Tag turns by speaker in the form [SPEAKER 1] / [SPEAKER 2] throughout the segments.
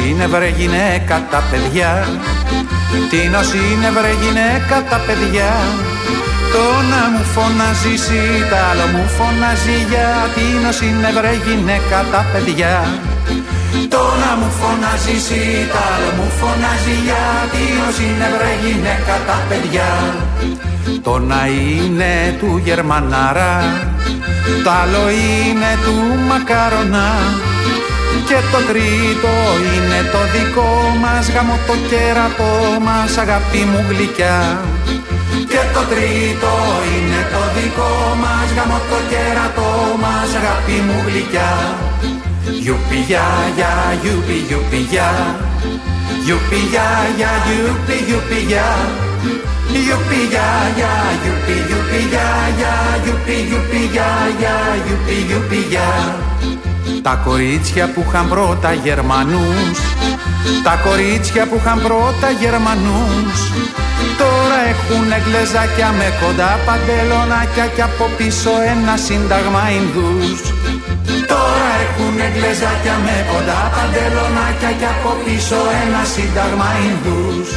[SPEAKER 1] είναι βρε γυναίκα τα παιδιά. Τίνος είναι βρε γυναίκα τα παιδιά. Το να μου φωνάζει εσύ, τα άλλο μου φωνάζει για. Τίνος είναι βρε γυναίκα τα παιδιά. Το να μου φωνάζει εσύ, τα άλλο μου φωνάζει για. Τίνος είναι βρε γυναίκα τα παιδιά. Το να είναι του Γερμανάρα Το άλλο είναι του Μακαρονά και το τρίτο είναι το δικό μας γάμο το κέρατό μας αγάπη μου γλυκιά. Και το τρίτο είναι το δικό μας γάμο το κέρατό μας αγάπη μου γλυκιά. Γιουπι για για γιουπι γιουπι για Γιουπι για για γιουπι γιουπι για Γιουπι για για γιουπι γιουπι για για Γιουπι γιουπι για για γιουπι γιουπι για τα κορίτσια που είχαν πρώτα Γερμανούς Τα κορίτσια που είχαν πρώτα Γερμανούς Τώρα έχουν γλεζάκια με κοντά παντελονάκια Και από πίσω ένα σύνταγμα Ινδούς. Τώρα έχουν γλεζάκια με κοντά παντελονάκια Και από πίσω ένα σύνταγμα Ινδούς.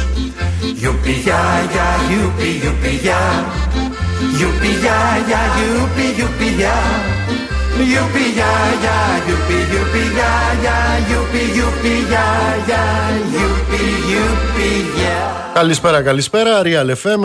[SPEAKER 1] Γιουπι για για γιουπι γιουπι για Γιουπι για για γιουπι γιουπι για Γιουπι για για, γιουπι γιουπι για για, γιουπι γιουπι για για, γιουπι γιουπι για.
[SPEAKER 2] Καλησπέρα, καλησπέρα. Real FM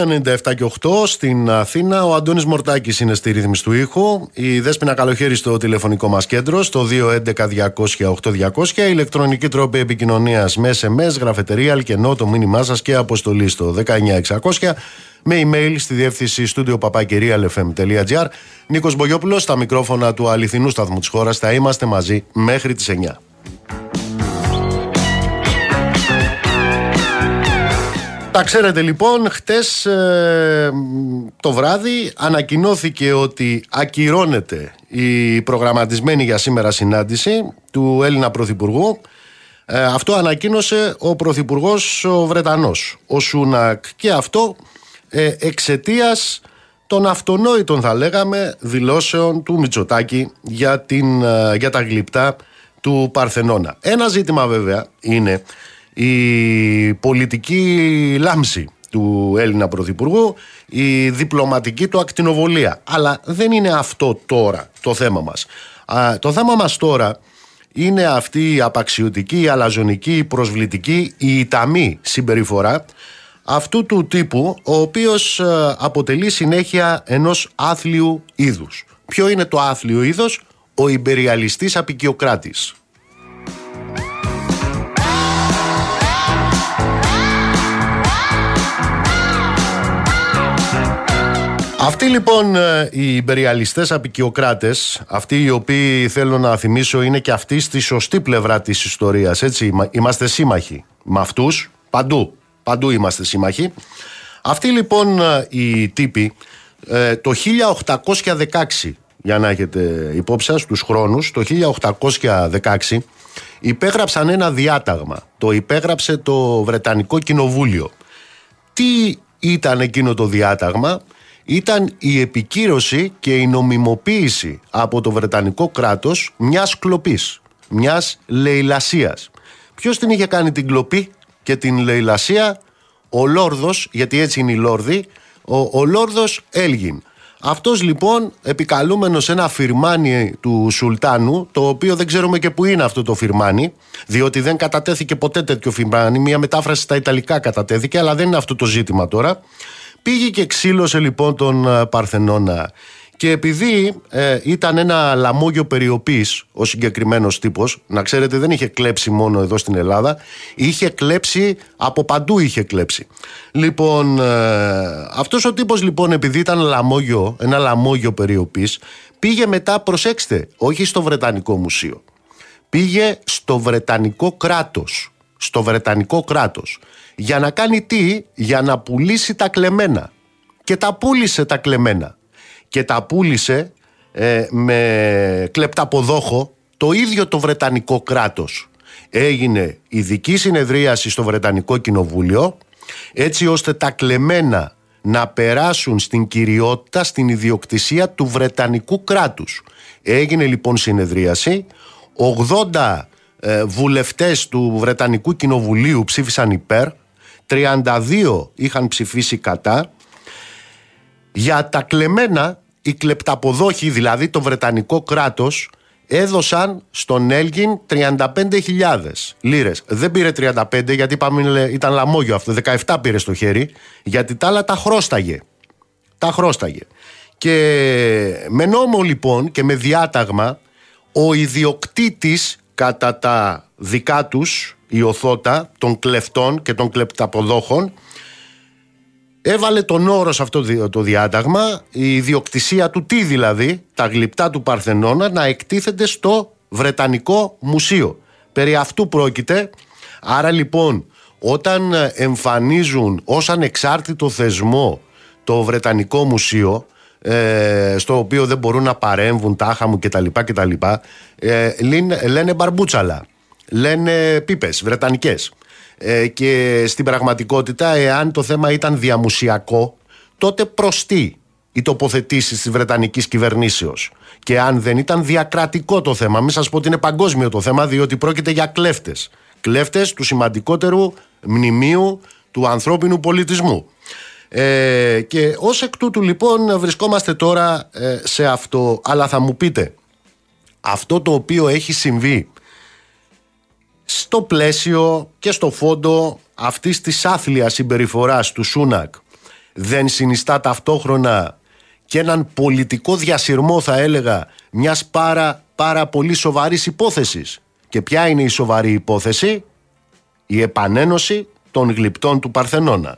[SPEAKER 2] 97 και 8 στην Αθήνα. Ο Αντώνης Μορτάκης είναι στη ρύθμιση του ήχου. Η Δέσποινα Καλοχέρη στο τηλεφωνικό μας κέντρο στο 211-200-8200. Ηλεκτρονική τρόπη επικοινωνίας με SMS, γραφετερία, αλκενό, το μήνυμά σας και αποστολή στο 19600 με email στη διεύθυνση στούντιο papakirialfm.gr. Νίκος Μπογιόπουλος, στα μικρόφωνα του αληθινού σταθμού της χώρας. Θα είμαστε μαζί μέχρι τις 9. Τα ξέρετε λοιπόν, χτες ε, το βράδυ ανακοινώθηκε ότι ακυρώνεται η προγραμματισμένη για σήμερα συνάντηση του Έλληνα Πρωθυπουργού. Ε, αυτό ανακοίνωσε ο Πρωθυπουργός ο Βρετανός, ο Σούνακ. Και αυτό ε, εξαιτίας των αυτονόητων θα λέγαμε δηλώσεων του Μητσοτάκη για, την, ε, για τα γλυπτά του Παρθενώνα. Ένα ζήτημα βέβαια είναι η πολιτική λάμψη του Έλληνα Πρωθυπουργού, η διπλωματική του ακτινοβολία. Αλλά δεν είναι αυτό τώρα το θέμα μας. το θέμα μας τώρα είναι αυτή η απαξιωτική, η αλαζονική, η προσβλητική, η ιταμή συμπεριφορά αυτού του τύπου, ο οποίος ε, αποτελεί συνέχεια ενός άθλιου είδους. Ποιο είναι το άθλιο είδος; Ο υπεριαλιστής απεικιοκράτης. Αυτοί λοιπόν ε, οι υπεριαλιστές απεικιοκράτες, αυτοί οι οποίοι θέλω να θυμίσω είναι και αυτοί στη σωστή πλευρά της ιστορίας, έτσι, είμαστε σύμμαχοι με αυτούς παντού, παντού είμαστε σύμμαχοι. Αυτοί λοιπόν ε, οι τύποι ε, το 1816, για να έχετε υπόψη σας τους χρόνους, το 1816 υπέγραψαν ένα διάταγμα, το υπέγραψε το Βρετανικό Κοινοβούλιο. Τι ήταν εκείνο το διάταγμα, ήταν η επικύρωση και η νομιμοποίηση από το Βρετανικό κράτος μιας κλοπής, μιας λαιλασίας. Ποιος την είχε κάνει την κλοπή και την λαιλασία, ο Λόρδος, γιατί έτσι είναι οι Λόρδοι, ο, ο Λόρδος Έλγιν. Αυτός λοιπόν επικαλούμενος ένα φυρμάνι του Σουλτάνου, το οποίο δεν ξέρουμε και που είναι αυτό το φυρμάνι, διότι δεν κατατέθηκε ποτέ τέτοιο φυρμάνι, μια μετάφραση στα Ιταλικά κατατέθηκε, αλλά δεν είναι αυτό το ζήτημα τώρα. Πήγε και ξύλωσε λοιπόν τον ε, Παρθενώνα. Και επειδή ε, ήταν ένα λαμόγιο περιοπής ο συγκεκριμένος τύπος, να ξέρετε δεν είχε κλέψει μόνο εδώ στην Ελλάδα, είχε κλέψει, από παντού είχε κλέψει. Λοιπόν, ε, αυτός ο τύπος λοιπόν επειδή ήταν λαμόγιο, ένα λαμόγιο περιοπής, πήγε μετά, προσέξτε, όχι στο Βρετανικό Μουσείο, πήγε στο Βρετανικό κράτος, στο Βρετανικό κράτος. Για να κάνει τι, για να πουλήσει τα κλεμμένα. Και τα πούλησε τα κλεμμένα. Και τα πούλησε ε, με κλεπταποδόχο το ίδιο το Βρετανικό κράτος. έγινε ειδική συνεδρίαση στο Βρετανικό Κοινοβούλιο έτσι ώστε τα κλεμμένα να περάσουν στην κυριότητα, στην ιδιοκτησία του Βρετανικού κράτους. Έγινε λοιπόν συνεδρίαση, 80 ε, βουλευτές του Βρετανικού Κοινοβουλίου ψήφισαν υπέρ, 32 είχαν ψηφίσει κατά. Για τα κλεμμένα, οι κλεπταποδόχοι, δηλαδή το Βρετανικό κράτος, έδωσαν στον Έλγιν 35.000 λίρες. Δεν πήρε 35 γιατί είπαμε, ήταν λαμόγιο αυτό, 17 πήρε στο χέρι, γιατί τα άλλα τα χρώσταγε. Τα χρώσταγε. Και με νόμο λοιπόν και με διάταγμα, ο ιδιοκτήτης κατά τα δικά τους, η οθότα των κλεφτών και των κλεπταποδόχων, έβαλε τον όρος σε αυτό το διάταγμα, η ιδιοκτησία του, τι δηλαδή, τα γλυπτά του Παρθενώνα να εκτίθενται στο Βρετανικό Μουσείο. Περί αυτού πρόκειται, άρα λοιπόν όταν εμφανίζουν ως ανεξάρτητο θεσμό το Βρετανικό Μουσείο, ε, στο οποίο δεν μπορούν να παρέμβουν τάχα μου κτλ. κτλ ε, λένε μπαρμπούτσαλα, λένε πίπες βρετανικές. Ε, και στην πραγματικότητα εάν το θέμα ήταν διαμουσιακό τότε προς τι οι τοποθετήσεις της Βρετανικής κυβερνήσεως; Και αν δεν ήταν διακρατικό το θέμα, μην σας πω ότι είναι παγκόσμιο το θέμα, διότι πρόκειται για κλέφτες. Κλέφτες του σημαντικότερου μνημείου του ανθρώπινου πολιτισμού. Ε, και ως εκ τούτου λοιπόν βρισκόμαστε τώρα ε, σε αυτό. Αλλά θα μου πείτε αυτό το οποίο έχει συμβεί στο πλαίσιο και στο φόντο αυτής της άθλιας συμπεριφοράς του Σούνακ δεν συνιστά ταυτόχρονα και έναν πολιτικό διασυρμό θα έλεγα μιας πάρα πάρα πολύ σοβαρής υπόθεσης. Και ποια είναι η σοβαρή υπόθεση; Η επανένωση των γλυπτών του Παρθενώνα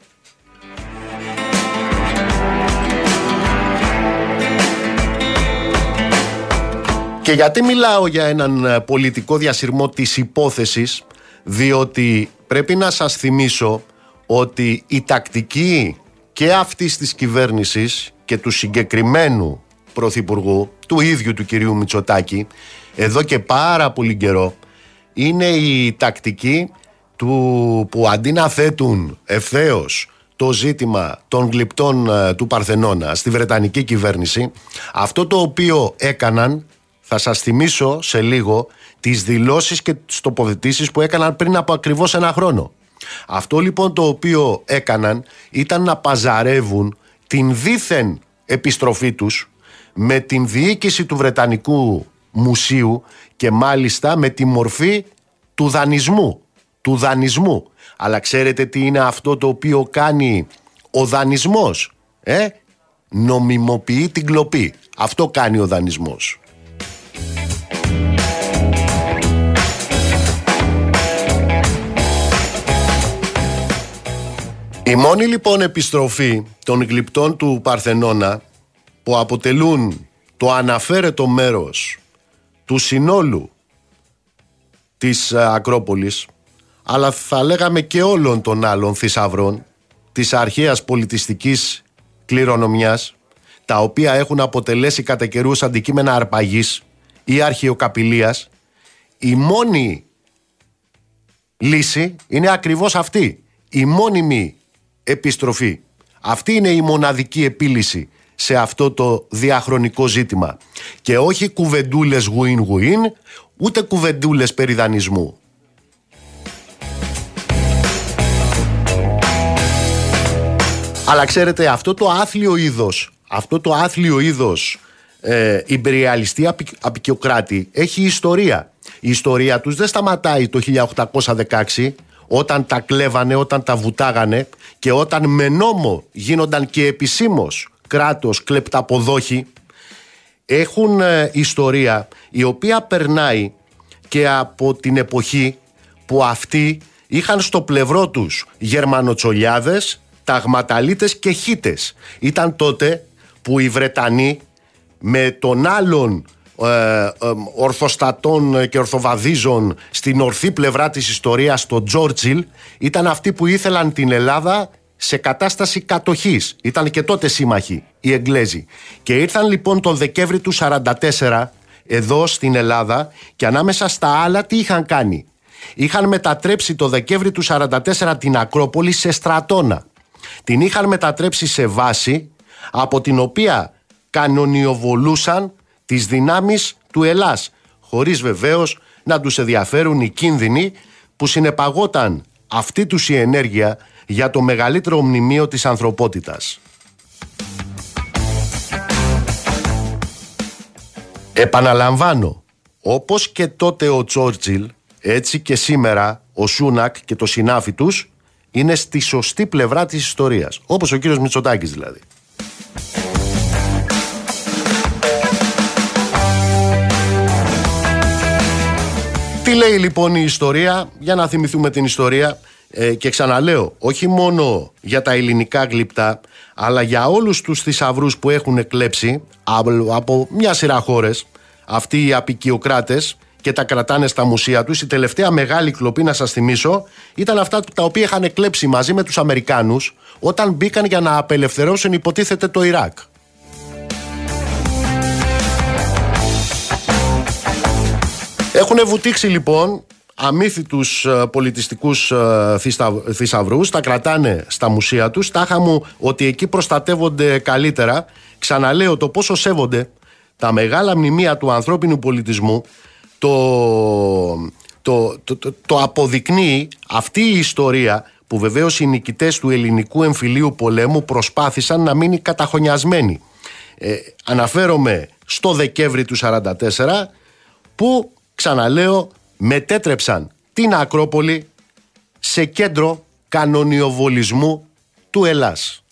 [SPEAKER 2] Και γιατί μιλάω για έναν ε, πολιτικό διασυρμό της υπόθεσης, διότι πρέπει να σας θυμίσω ότι η τακτική και αυτής της κυβέρνησης και του συγκεκριμένου πρωθυπουργού, του ίδιου του κυρίου Μητσοτάκη, εδώ και πάρα πολύ καιρό, είναι η τακτική του που αντί να θέτουν ευθέως το ζήτημα των γλυπτών ε, του Παρθενώνα στη Βρετανική κυβέρνηση, αυτό το οποίο έκαναν θα σας θυμίσω σε λίγο τις δηλώσεις και τις τοποθετήσεις που έκαναν πριν από ακριβώς ένα χρόνο. Αυτό λοιπόν το οποίο έκαναν ήταν να παζαρεύουν την δίθεν επιστροφή τους με την διοίκηση του Βρετανικού Μουσείου και μάλιστα με τη μορφή του δανεισμού. Του δανεισμού. Αλλά ξέρετε τι είναι αυτό το οποίο κάνει ο δανεισμός. Ε; Νομιμοποιεί την κλοπή. Αυτό κάνει ο δανεισμός. Η μόνη λοιπόν επιστροφή των γλυπτών του Παρθενώνα που αποτελούν το αναφέρετο μέρος του συνόλου της ε, Ακρόπολης αλλά θα λέγαμε και όλων των άλλων θησαυρών της αρχαίας πολιτιστικής κληρονομιάς τα οποία έχουν αποτελέσει κατά καιρούς αντικείμενα αρπαγής ή αρχαιοκαπηλείας η μόνη λύση είναι ακριβώς αυτή. Η μόνιμη επιστροφή. Αυτή είναι η μοναδική επίλυση σε αυτό το διαχρονικό ζήτημα. Και όχι κουβεντούλες win-win, ούτε κουβεντούλες περιδανισμού. Αλλά ξέρετε αυτό το άθλιο είδος, αυτό το άθλιο είδος ε, υπεριαλιστή απεικιοκράτη έχει ιστορία. Η ιστορία τους δεν σταματάει το 1816 όταν τα κλέβανε, όταν τα βουτάγανε και όταν με νόμο γίνονταν και επισήμως κράτος κλεπταποδόχοι έχουν ε, ιστορία η οποία περνάει και από την εποχή που αυτοί είχαν στο πλευρό τους γερμανοτσολιάδες, ταγματαλίτες και χίτες. Ήταν τότε που οι Βρετανοί με τον άλλον ε, ε, ορθοστατών και ορθοβαδίζων στην ορθή πλευρά της ιστορίας, το Τζόρτζιλ, ήταν αυτοί που ήθελαν την Ελλάδα σε κατάσταση κατοχής. Ήταν και τότε σύμμαχοι οι Εγγλέζοι. Και ήρθαν λοιπόν τον Δεκέμβρη του 1944 εδώ στην Ελλάδα και ανάμεσα στα άλλα τι είχαν κάνει. είχαν μετατρέψει το Δεκέμβρη του 1944 την Ακρόπολη σε στρατόνα. Την είχαν μετατρέψει σε βάση από την οποία κανονιοβολούσαν τις δυνάμεις του Ελλάς χωρίς βεβαίως να τους ενδιαφέρουν οι κίνδυνοι που συνεπαγόταν αυτή τους η ενέργεια για το μεγαλύτερο μνημείο της ανθρωπότητας. Επαναλαμβάνω, όπως και τότε ο Τσόρτσιλ, έτσι και σήμερα ο Σούνακ και το συνάφι τους είναι στη σωστή πλευρά της ιστορίας. Όπως ο κύριος Μητσοτάκης δηλαδή. Τι λέει λοιπόν η ιστορία, για να θυμηθούμε την ιστορία ε, και ξαναλέω, όχι μόνο για τα ελληνικά γλυπτά, αλλά για όλους τους θησαυρούς που έχουν εκλέψει από μια σειρά χώρες, αυτοί οι απικιοκράτες και τα κρατάνε στα μουσεία τους. Η τελευταία μεγάλη κλοπή, να σας θυμίσω, ήταν αυτά τα οποία είχαν εκλέψει μαζί με τους Αμερικάνους όταν μπήκαν για να απελευθερώσουν υποτίθεται το Ιράκ. Έχουν βουτήξει λοιπόν αμύθιτους ε, πολιτιστικούς ε, θησαυρούς, τα κρατάνε στα μουσεία τους. Τάχα μου ότι εκεί προστατεύονται καλύτερα. Ξαναλέω το πόσο σέβονται τα μεγάλα μνημεία του ανθρώπινου πολιτισμού το, το, το, το, αποδεικνύει αυτή η ιστορία που βεβαίως οι νικητές του ελληνικού εμφυλίου πολέμου προσπάθησαν να μείνει καταχωνιασμένοι. Ε, αναφέρομαι στο Δεκέμβρη του 1944 που ξαναλέω μετέτρεψαν την Ακρόπολη σε κέντρο κανονιοβολισμού του Ελλάς.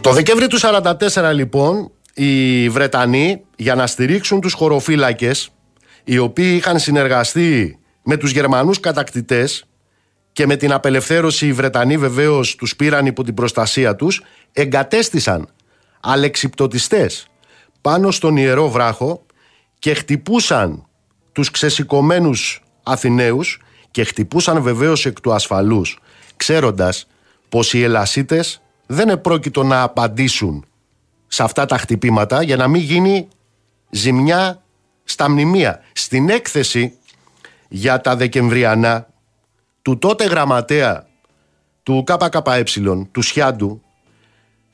[SPEAKER 2] Το Δεκέμβρη του 1944 λοιπόν οι Βρετανοί για να στηρίξουν τους χωροφύλακες οι οποίοι είχαν συνεργαστεί με τους Γερμανούς κατακτητές και με την απελευθέρωση οι Βρετανοί βεβαίως τους πήραν υπό την προστασία τους εγκατέστησαν αλεξιπτωτιστές πάνω στον Ιερό Βράχο και χτυπούσαν τους ξεσηκωμένους Αθηναίους και χτυπούσαν βεβαίως εκ του ασφαλούς ξέροντας πως οι Ελασίτες δεν επρόκειτο να απαντήσουν σε αυτά τα χτυπήματα για να μην γίνει ζημιά στα μνημεία. Στην έκθεση για τα Δεκεμβριανά του τότε γραμματέα του ΚΚΕ, του Σιάντου,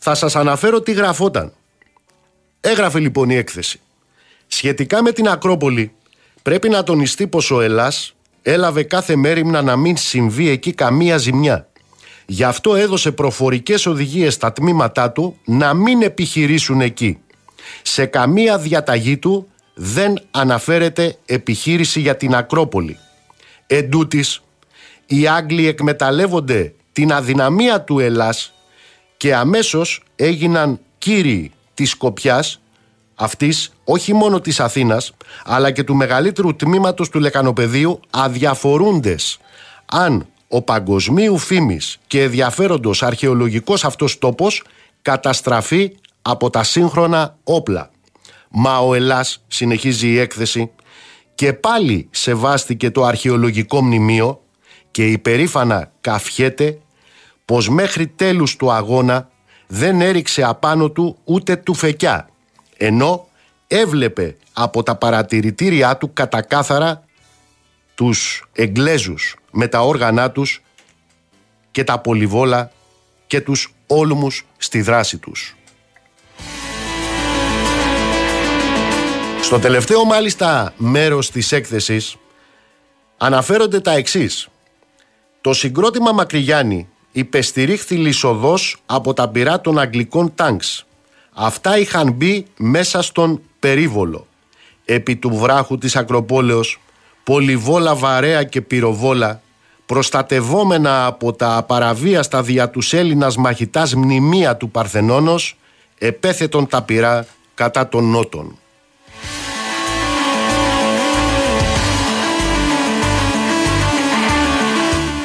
[SPEAKER 2] θα σας αναφέρω τι γραφόταν. Έγραφε λοιπόν η έκθεση. Σχετικά με την Ακρόπολη, πρέπει να τονιστεί πως ο Ελλάς έλαβε κάθε μέρημνα να μην συμβεί εκεί καμία ζημιά. Γι' αυτό έδωσε προφορικές οδηγίες στα τμήματά του να μην επιχειρήσουν εκεί. Σε καμία διαταγή του δεν αναφέρεται επιχείρηση για την Ακρόπολη. Εν οι Άγγλοι εκμεταλλεύονται την αδυναμία του Ελλάς και αμέσως έγιναν κύριοι της Σκοπιάς, αυτής όχι μόνο της Αθήνας, αλλά και του μεγαλύτερου τμήματος του Λεκανοπεδίου αδιαφορούντες αν ο παγκοσμίου φήμης και ενδιαφέροντος αρχαιολογικός αυτός τόπος καταστραφεί από τα σύγχρονα όπλα. Μα ο Ελλάς, συνεχίζει η έκθεση, και πάλι σεβάστηκε το αρχαιολογικό μνημείο και υπερήφανα καφιέται πως μέχρι τέλους του αγώνα δεν έριξε απάνω του ούτε του φεκιά, ενώ έβλεπε από τα παρατηρητήριά του κατακάθαρα τους Εγγλέζους με τα όργανά τους και τα πολυβόλα και τους όλμους στη δράση τους. Στο τελευταίο μάλιστα μέρος της έκθεσης αναφέρονται τα εξής. Το συγκρότημα Μακριγιάννη υπεστηρίχθη λισοδός από τα πυρά των Αγγλικών τάγκς. Αυτά είχαν μπει μέσα στον περίβολο. Επί του βράχου της Ακροπόλεως, πολυβόλα βαρέα και πυροβόλα, προστατευόμενα από τα απαραβίαστα δια τους Έλληνας μαχητάς μνημεία του Παρθενώνος, επέθετον τα πυρά κατά των Νότων.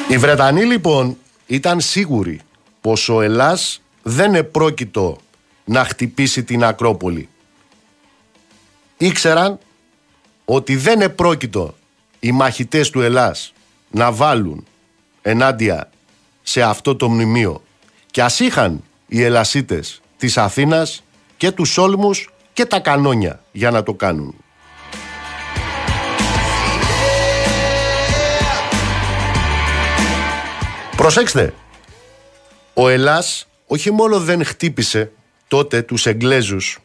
[SPEAKER 2] Οι Βρετανοί λοιπόν ήταν σίγουροι πως ο Ελλάς δεν επρόκειτο να χτυπήσει την Ακρόπολη. Ήξεραν ότι δεν επρόκειτο οι μαχητές του Ελλάς να βάλουν ενάντια σε αυτό το μνημείο και ας είχαν οι Ελασίτες της Αθήνας και τους όλμους και τα κανόνια για να το κάνουν. Προσέξτε, ο Ελλάς όχι μόνο δεν χτύπησε τότε τους Εγγλέζους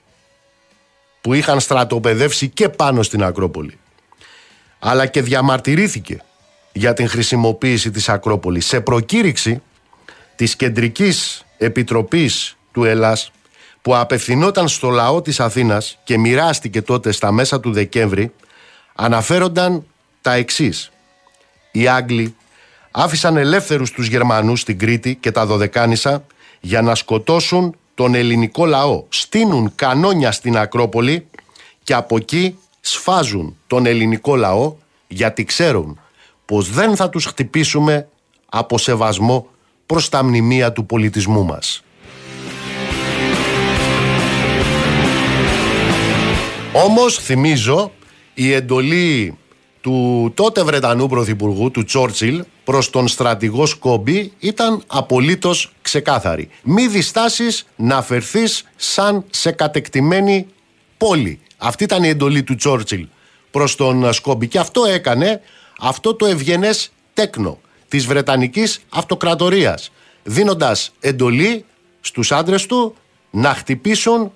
[SPEAKER 2] που είχαν στρατοπεδεύσει και πάνω στην Ακρόπολη αλλά και διαμαρτυρήθηκε για την χρησιμοποίηση της Ακρόπολης σε προκήρυξη της Κεντρικής Επιτροπής του Ελλάς που απευθυνόταν στο λαό της Αθήνας και μοιράστηκε τότε στα μέσα του Δεκέμβρη αναφέρονταν τα εξής. Οι Άγγλοι άφησαν ελεύθερους τους Γερμανούς στην Κρήτη και τα Δωδεκάνησα για να σκοτώσουν τον ελληνικό λαό. Στείνουν κανόνια στην Ακρόπολη και από εκεί σφάζουν τον ελληνικό λαό γιατί ξέρουν πως δεν θα τους χτυπήσουμε από σεβασμό προς τα μνημεία του πολιτισμού μας. Όμως θυμίζω η εντολή του τότε Βρετανού Πρωθυπουργού, του Τσόρτσιλ, προς τον στρατηγό Σκόμπι ήταν απολύτως ξεκάθαρη. Μη διστάσεις να φερθείς σαν σε κατεκτημένη πόλη. Αυτή ήταν η εντολή του Τσόρτσιλ προς τον Σκόμπι και αυτό έκανε αυτό το ευγενές τέκνο της Βρετανικής Αυτοκρατορίας δίνοντας εντολή στους άντρες του να χτυπήσουν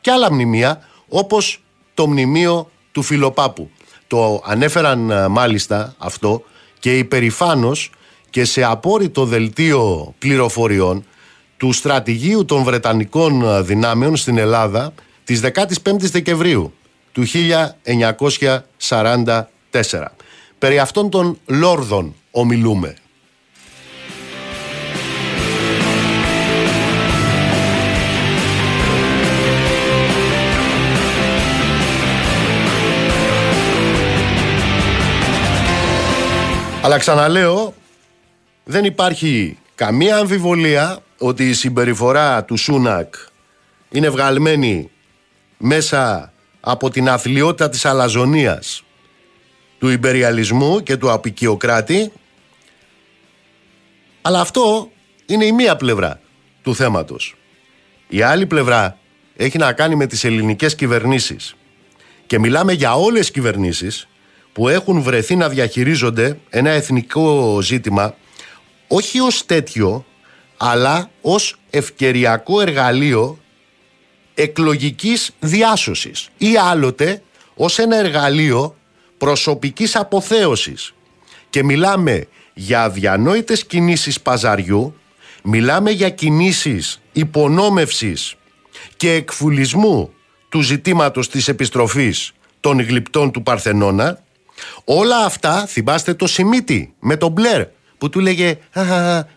[SPEAKER 2] και άλλα μνημεία όπως το μνημείο του Φιλοπάπου. Το ανέφεραν ε, μάλιστα αυτό και υπερηφάνως και σε απόρριτο δελτίο πληροφοριών του στρατηγίου των Βρετανικών ε, δυνάμεων στην Ελλάδα της 15ης Δεκεμβρίου του 1944. Περί αυτών των λόρδων ομιλούμε. Αλλά ξαναλέω, δεν υπάρχει καμία αμφιβολία ότι η συμπεριφορά του Σούνακ είναι βγαλμένη μέσα από την αθλειότητα της αλαζονίας του υπεριαλισμού και του απικιοκράτη αλλά αυτό είναι η μία πλευρά του θέματος. Η άλλη πλευρά έχει να κάνει με τις ελληνικές κυβερνήσεις και μιλάμε για όλες τις κυβερνήσεις που έχουν βρεθεί να διαχειρίζονται ένα εθνικό ζήτημα όχι ως τέτοιο αλλά ως ευκαιριακό εργαλείο εκλογικής διάσωσης ή άλλοτε ως ένα εργαλείο προσωπικής αποθέωσης. Και μιλάμε για αδιανόητες κινήσεις παζαριού μιλάμε για κινήσεις υπονόμευσης και εκφουλισμού του ζητήματος της επιστροφής των γλυπτών του Παρθενώνα Όλα αυτά θυμάστε το Σιμίτι με τον Μπλερ που του λέγε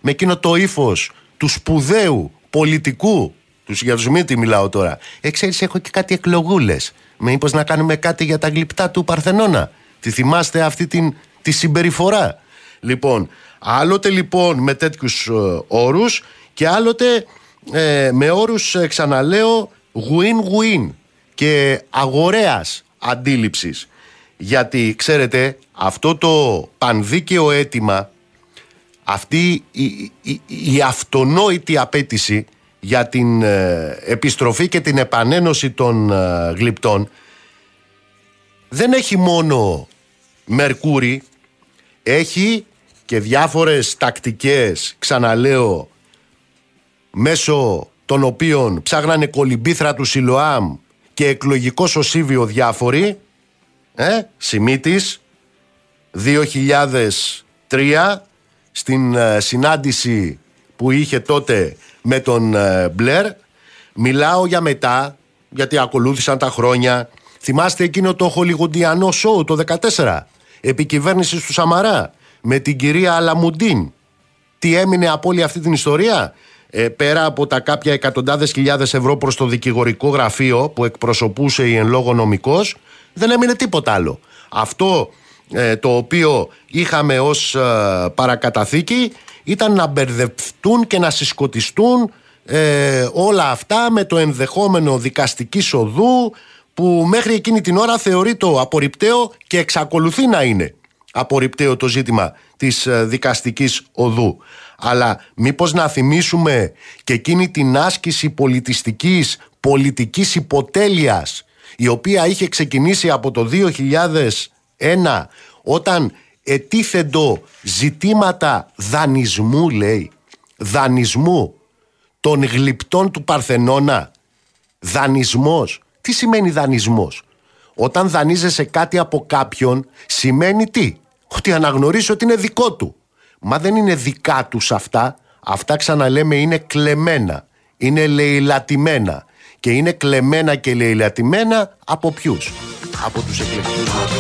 [SPEAKER 2] με εκείνο το ύφος του σπουδαίου πολιτικού. Τους, για του Σιμίτι μιλάω τώρα. Ε, ξέρεις, έχω και κάτι εκλογούλες. Μήπως να κάνουμε κάτι για τα γλυπτά του Παρθενώνα. Τη θυμάστε αυτή την, τη συμπεριφορά. Λοιπόν, άλλοτε λοιπόν με τέτοιους ε, όρους και άλλοτε ε, με όρους ε, ξαναλέω win-win και αγορέας αντίληψης γιατί ξέρετε αυτό το πανδίκαιο αίτημα αυτή η, η, αυτονόητη απέτηση για την ε, επιστροφή και την επανένωση των ε, γλυπτών δεν έχει μόνο Μερκούρι έχει και διάφορες τακτικές ξαναλέω μέσω των οποίων ψάγνανε κολυμπήθρα του Σιλοάμ και εκλογικό σωσίβιο διάφοροι ε, Σιμίτης 2003 στην ε, συνάντηση που είχε τότε με τον ε, Μπλερ. Μιλάω για μετά γιατί ακολούθησαν τα χρόνια. Θυμάστε εκείνο το χολιγοντιανό σοου το 14 επικυβέρνηση του Σαμαρά με την κυρία Αλαμουντίν. Τι έμεινε από όλη αυτή την ιστορία; Ε, πέρα από τα κάποια εκατοντάδες χιλιάδες ευρώ προς το δικηγορικό γραφείο που εκπροσωπούσε η εν λόγω νομικός δεν έμεινε τίποτα άλλο. Αυτό ε, το οποίο είχαμε ως ε, παρακαταθήκη ήταν να μπερδευτούν και να συσκοτιστούν ε, όλα αυτά με το ενδεχόμενο δικαστική οδού που μέχρι εκείνη την ώρα θεωρεί το απορριπταίο και εξακολουθεί να είναι απορριπταίο το ζήτημα της δικαστικής οδού. Αλλά μήπως να θυμίσουμε και εκείνη την άσκηση πολιτιστικής πολιτικής υποτέλειας η οποία είχε ξεκινήσει από το 2001 όταν ετίθεντο ζητήματα δανεισμού λέει δανεισμού των γλυπτών του Παρθενώνα. Δανεισμός. Τι σημαίνει δανεισμός; Όταν δανείζεσαι κάτι από κάποιον σημαίνει τι; Ότι αναγνωρίζει ότι είναι δικό του. Μα δεν είναι δικά τους αυτά. Αυτά ξαναλέμε είναι κλεμμένα. Είναι λαιλατημένα και είναι κλεμμένα και λαιλατημένα από ποιους; Από τους εκλεκτούς μας.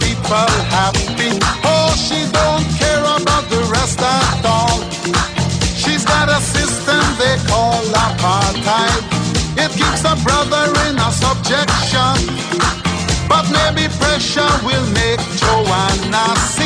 [SPEAKER 3] People a brother in a subjection. But maybe pressure will make Joanna see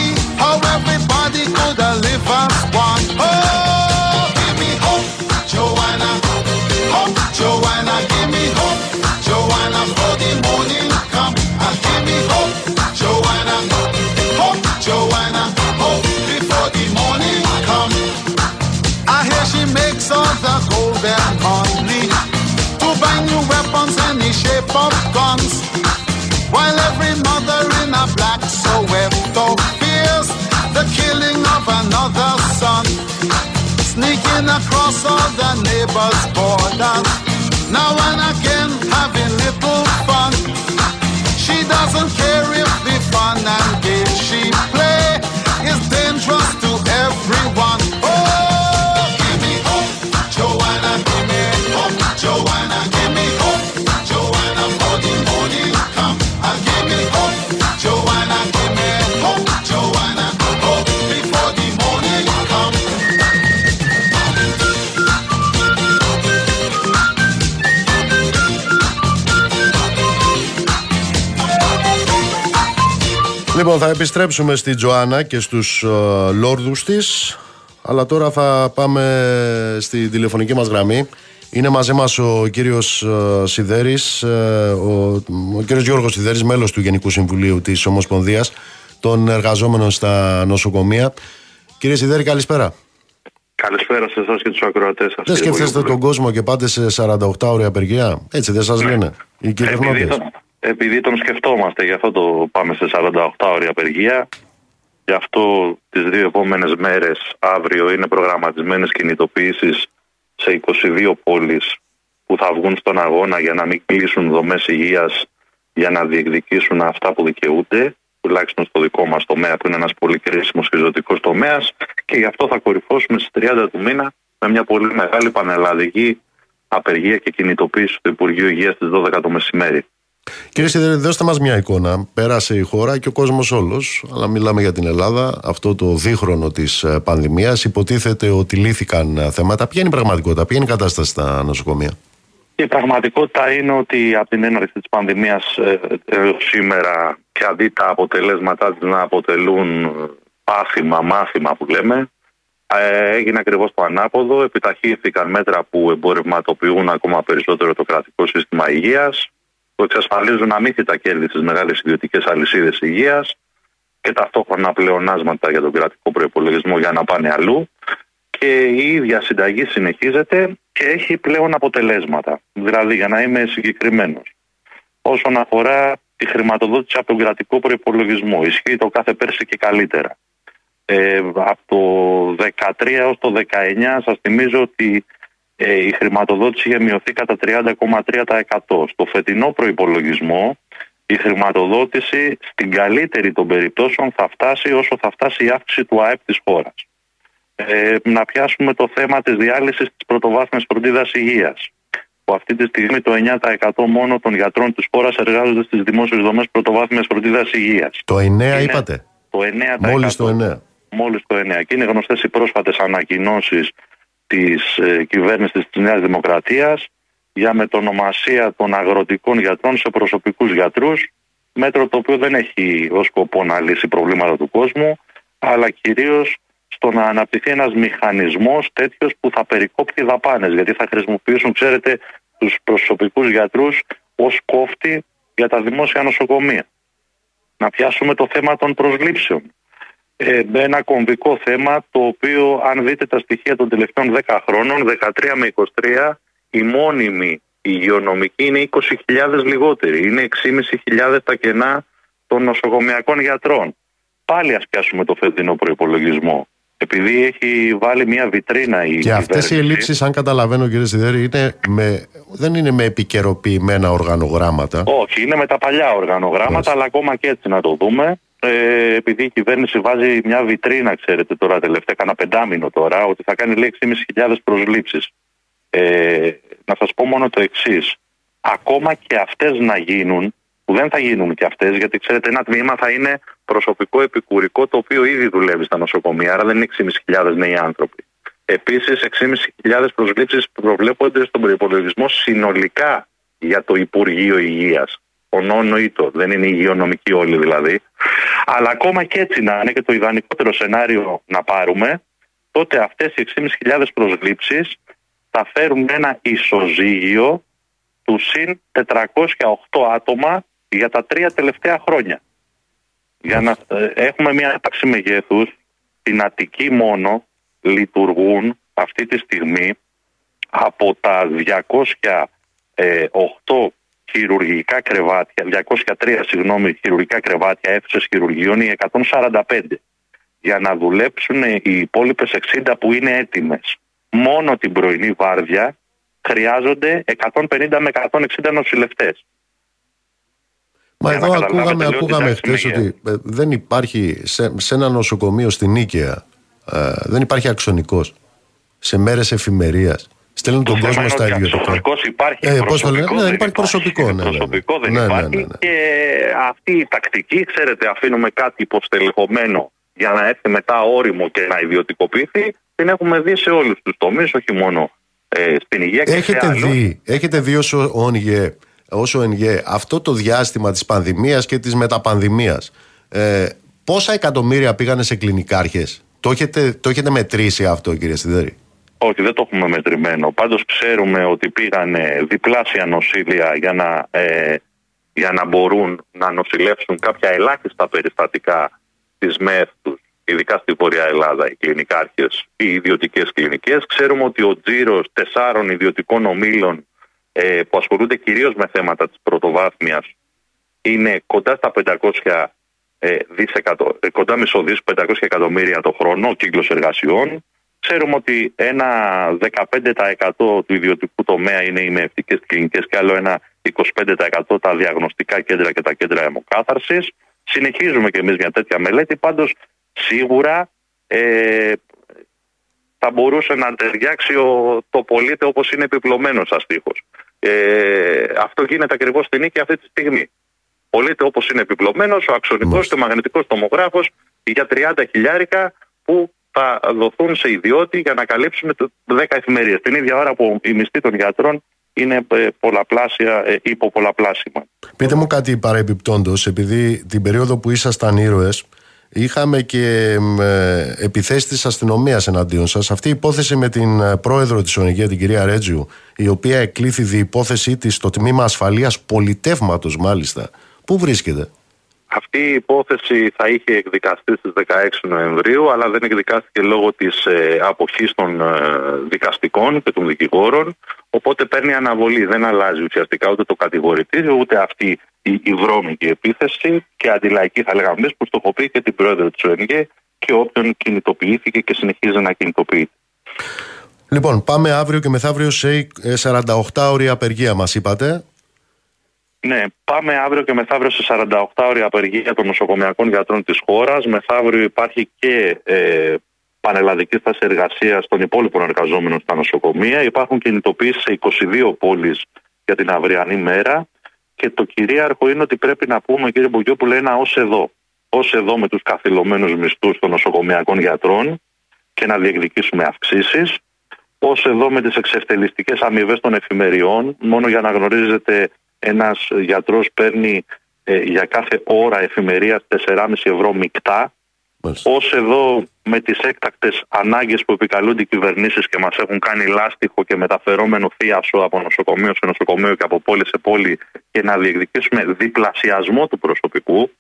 [SPEAKER 3] any shape of guns. While every mother in a black Soweto fears the killing of another son. Sneaking across all the neighbors' borders. Now and again having little fun. She doesn't care if the fun and
[SPEAKER 2] Λοιπόν, θα επιστρέψουμε στη Τζοάννα και στους ε, λόρδους της αλλά τώρα θα πάμε στη τηλεφωνική μας γραμμή. Είναι μαζί μας ο κύριος ε, Σιδέρης, ε, ο, ο κύριος Γιώργος Σιδέρης, μέλος του Γενικού Συμβουλίου της Ομοσπονδίας των εργαζόμενων στα νοσοκομεία. Κύριε Σιδέρη, καλησπέρα.
[SPEAKER 4] Καλησπέρα σε εσάς και τους ακροατές σας.
[SPEAKER 2] Δεν σκέφτεστε τον κόσμο και πάτε σε 48 ώρια απεργία; Έτσι δεν σας λένε οι
[SPEAKER 4] Επειδή
[SPEAKER 2] κυβερνώντες.
[SPEAKER 4] τον, επειδή τον σκεφτόμαστε, γι' αυτό το πάμε σε 48 ώρια απεργία. Γι' αυτό τις δύο επόμενες μέρες, αύριο, είναι προγραμματισμένες κινητοποιήσεις σε 22 πόλεις που θα βγουν στον αγώνα για να μην κλείσουν δομές υγείας για να διεκδικήσουν αυτά που δικαιούνται, τουλάχιστον στο δικό μας τομέα που είναι ένας πολύ κρίσιμος και ζωτικός τομέας και γι' αυτό θα κορυφώσουμε στις 30 του μήνα με μια πολύ μεγάλη πανελλαδική απεργία και κινητοποίηση του Υπουργείου Υγείας στις 12 το μεσημέρι.
[SPEAKER 2] Κύριε Σιδέρη, δώστε μας μια εικόνα. Πέρασε η χώρα και ο κόσμος όλος, αλλά μιλάμε για την Ελλάδα, αυτό το δίχρονο της ε, πανδημίας. Υποτίθεται ότι λύθηκαν ε, θέματα. Ποια είναι η πραγματικότητα, ποια είναι η κατάσταση στα νοσοκομεία;
[SPEAKER 4] Η πραγματικότητα είναι ότι από την έναρξη της πανδημίας ε, έως σήμερα και αντί τα αποτελέσματά της να αποτελούν ε, πάθημα, μάθημα που λέμε, ε, έγινε ακριβώς το ανάποδο. Επιταχύθηκαν μέτρα που εμπορευματοποιούν ακόμα περισσότερο το κρατικό σύστημα υγείας, που εξασφαλίζουν αμύθιτα κέρδη στις μεγάλες ιδιωτικές αλυσίδες υγείας και ταυτόχρονα πλεονάσματα για τον κρατικό προϋπολογισμό για να πάνε αλλού και η ίδια συνταγή συνεχίζεται και έχει πλέον αποτελέσματα. Δηλαδή, για να είμαι συγκεκριμένος, όσον αφορά τη χρηματοδότηση από τον κρατικό προπολογισμό, ισχύει το κάθε πέρσι και καλύτερα. Ε, από το 2013 έως το 2019 σας θυμίζω ότι ε, η χρηματοδότηση είχε μειωθεί κατά 30,3%. Στο φετινό προϋπολογισμό η χρηματοδότηση στην καλύτερη των περιπτώσεων θα φτάσει όσο θα φτάσει η αύξηση του ΑΕΠ της χώρας ε, να πιάσουμε το θέμα της διάλυσης της πρωτοβάθμιας φροντίδας υγείας που αυτή τη στιγμή το 9% μόνο των γιατρών της χώρας εργάζονται στις δημόσιες δομές πρωτοβάθμιας φροντίδας υγείας.
[SPEAKER 2] Το 9
[SPEAKER 4] Είναι
[SPEAKER 2] είπατε;
[SPEAKER 4] Το 9%.
[SPEAKER 2] Μόλις το 9.
[SPEAKER 4] Μόλις το 9. Και είναι γνωστές οι πρόσφατες ανακοινώσεις της ε, κυβέρνησης της Νέας Δημοκρατίας για μετονομασία των αγροτικών γιατρών σε προσωπικούς γιατρούς μέτρο το οποίο δεν έχει ως σκοπό να λύσει προβλήματα του κόσμου αλλά κυρίως στο να αναπτυχθεί ένας μηχανισμός τέτοιος που θα περικόπτει δαπάνες γιατί θα χρησιμοποιήσουν ξέρετε τους προσωπικούς γιατρούς ως κόφτη για τα δημόσια νοσοκομεία. Να πιάσουμε το θέμα των προσλήψεων. Ε, ένα κομβικό θέμα το οποίο αν δείτε τα στοιχεία των τελευταίων 10 χρόνων 13 με 23 η μόνιμη υγειονομική είναι 20.000 λιγότερη. Είναι 6.500 τα κενά των νοσοκομιακών γιατρών. Πάλι ας πιάσουμε το φετινό προπολογισμό. Επειδή έχει βάλει μια βιτρίνα η
[SPEAKER 2] Και αυτές οι ελλείψεις, αν καταλαβαίνω κύριε Σιδέρη, είναι με, δεν είναι με επικαιροποιημένα οργανογράμματα.
[SPEAKER 4] Όχι, είναι με τα παλιά οργανογράμματα, αλλά ακόμα και έτσι να το δούμε. Ε, επειδή η κυβέρνηση βάζει μια βιτρίνα, ξέρετε τώρα τελευταία, κάνα πεντάμινο τώρα, ότι θα κάνει λέει 6.500 προσλήψεις. Ε, να σας πω μόνο το εξής. Ακόμα και αυτές να γίνουν, που δεν θα γίνουν και αυτές, γιατί ξέρετε ένα τμήμα θα είναι προσωπικό επικουρικό το οποίο ήδη δουλεύει στα νοσοκομεία, άρα δεν είναι 6.500 νέοι άνθρωποι. Επίσης, 6.500 προσλήψεις προβλέπονται στον προπολογισμό συνολικά για το Υπουργείο Υγεία. Ονόνοητο, δεν είναι υγειονομική όλοι δηλαδή. Αλλά ακόμα και έτσι να είναι και το ιδανικότερο σενάριο να πάρουμε, τότε αυτές οι 6.500 προσλήψεις θα φέρουν ένα ισοζύγιο του συν 408 άτομα για τα τρία τελευταία χρόνια. Για να ε, έχουμε μια τάξη μεγέθους, στην Αττική μόνο λειτουργούν αυτή τη στιγμή από τα 208 χειρουργικά κρεβάτια, 203 συγγνώμη, χειρουργικά κρεβάτια αίθουσες χειρουργείων οι 145 για να δουλέψουν οι υπόλοιπε 60 που είναι έτοιμες. Μόνο την πρωινή βάρδια χρειάζονται 150 με 160 νοσηλευτές.
[SPEAKER 2] Μα εδώ ακούγαμε, ακούγαμε χθε ότι ε, δεν υπάρχει σε, σε ένα νοσοκομείο στην Νίκαια ε, δεν υπάρχει αξονικός. Σε μέρες εφημερίας. Στέλνουν τον κόσμο στα ιδιωτικά.
[SPEAKER 4] υπάρχει. Ε, προσωπικός,
[SPEAKER 2] ναι, δεν υπάρχει προσωπικό. Ναι,
[SPEAKER 4] προσωπικό δεν ναι, υπάρχει. Ναι, ναι, και αυτή η τακτική, ξέρετε, αφήνουμε κάτι υποστελεχωμένο για να έρθει μετά όριμο και να ιδιωτικοποιηθεί, την έχουμε δει σε όλους τους τομείς, όχι μόνο ε, στην υγεία και
[SPEAKER 2] έχετε σε δει, έχετε δει όσο όνγε όσο ΕΝΓΕ αυτό το διάστημα της πανδημίας και της μεταπανδημίας ε, πόσα εκατομμύρια πήγανε σε κλινικάρχες; Το έχετε, το έχετε μετρήσει αυτό κύριε Σιδέρη;
[SPEAKER 4] Όχι, δεν το έχουμε μετρημένο. Πάντως ξέρουμε ότι πήγανε διπλάσια νοσήλια για να, ε, για να μπορούν να νοσηλεύσουν κάποια ελάχιστα περιστατικά της ΜΕΘ τους, ειδικά στη Βόρεια Ελλάδα, οι κλινικάρχες, οι ιδιωτικές κλινικές. Ξέρουμε ότι ο τζίρος τεσσάρων ιδιωτικών ομίλων ε, που ασχολούνται κυρίως με θέματα της πρωτοβάθμιας είναι κοντά στα 500 ε, δισεκατο... Ε, κοντά μισό 500 εκατομμύρια το χρόνο ο κύκλος εργασιών. Ξέρουμε ότι ένα 15% του ιδιωτικού τομέα είναι οι μευτικές κλινικές και άλλο ένα 25% τα διαγνωστικά κέντρα και τα κέντρα αιμοκάθαρσης. Συνεχίζουμε και εμείς μια τέτοια μελέτη, πάντως σίγουρα ε, θα μπορούσε να ταιριάξει ο, το πολίτη όπως είναι επιπλωμένος αστίχος. Ε, αυτό γίνεται ακριβώς στην νίκη αυτή τη στιγμή. Πολίτη όπως είναι επιπλωμένος, ο αξονικός και ο μαγνητικός τομογράφος για 30 χιλιάρικα που θα δοθούν σε ιδιώτη για να καλύψουμε 10 εφημερίες. Την ίδια ώρα που η μισθή των γιατρών είναι ε, πολλαπλάσια, ε, υποπολαπλάσιμα.
[SPEAKER 2] Πείτε μου κάτι παρεμπιπτόντως, επειδή την περίοδο που ήσασταν ήρωες, Είχαμε και ε, επιθέσεις της αστυνομίας εναντίον σας. Αυτή η υπόθεση με την ε, πρόεδρο της ΟΝΕΓΕ, την κυρία Ρέτζιου, η οποία εκλήθη η υπόθεσή της στο τμήμα ασφαλείας πολιτεύματος, μάλιστα. Πού βρίσκεται;
[SPEAKER 4] Αυτή η υπόθεση θα είχε εκδικαστεί στις 16 Νοεμβρίου, αλλά δεν εκδικάστηκε λόγω της ε, αποχής των ε, δικαστικών και των δικηγόρων, οπότε παίρνει αναβολή. Δεν αλλάζει ουσιαστικά ούτε το κατηγορητήριο, ούτε αυτή η, η βρώμικη επίθεση και αντιλαϊκή θα λέγαμε που στοχοποιεί και την πρόεδρο της ΟΕΝΓΕ και όποιον κινητοποιήθηκε και συνεχίζει να κινητοποιείται.
[SPEAKER 2] Λοιπόν, πάμε αύριο και μεθαύριο σε 48 ώρια απεργία μας είπατε.
[SPEAKER 4] Ναι, πάμε αύριο και μεθαύριο σε 48 ώρια απεργία των νοσοκομιακών γιατρών της χώρας. Μεθαύριο υπάρχει και ε, πανελλαδική στάση εργασίας των υπόλοιπων εργαζόμενων στα νοσοκομεία. Υπάρχουν κινητοποιήσει σε 22 πόλεις για την αυριανή μέρα. Και το κυρίαρχο είναι ότι πρέπει να πούμε, κύριε Μπογιόπουλο, ένα ως εδώ. Ω εδώ με τους καθυλωμένους μισθούς των νοσοκομιακών γιατρών και να διεκδικήσουμε αυξήσεις. Ω εδώ με τις εξευτελιστικές αμοιβές των εφημεριών, μόνο για να γνωρίζετε, ένας γιατρός παίρνει ε, για κάθε ώρα εφημερίας 4,5 ευρώ μεικτά. Ω εδώ με τις έκτακτες ανάγκες που επικαλούνται οι κυβερνήσεις και μας έχουν κάνει λάστιχο και μεταφερόμενο θίασο από νοσοκομείο σε νοσοκομείο και από πόλη σε πόλη και να διεκδικήσουμε διπλασιασμό του προσωπικού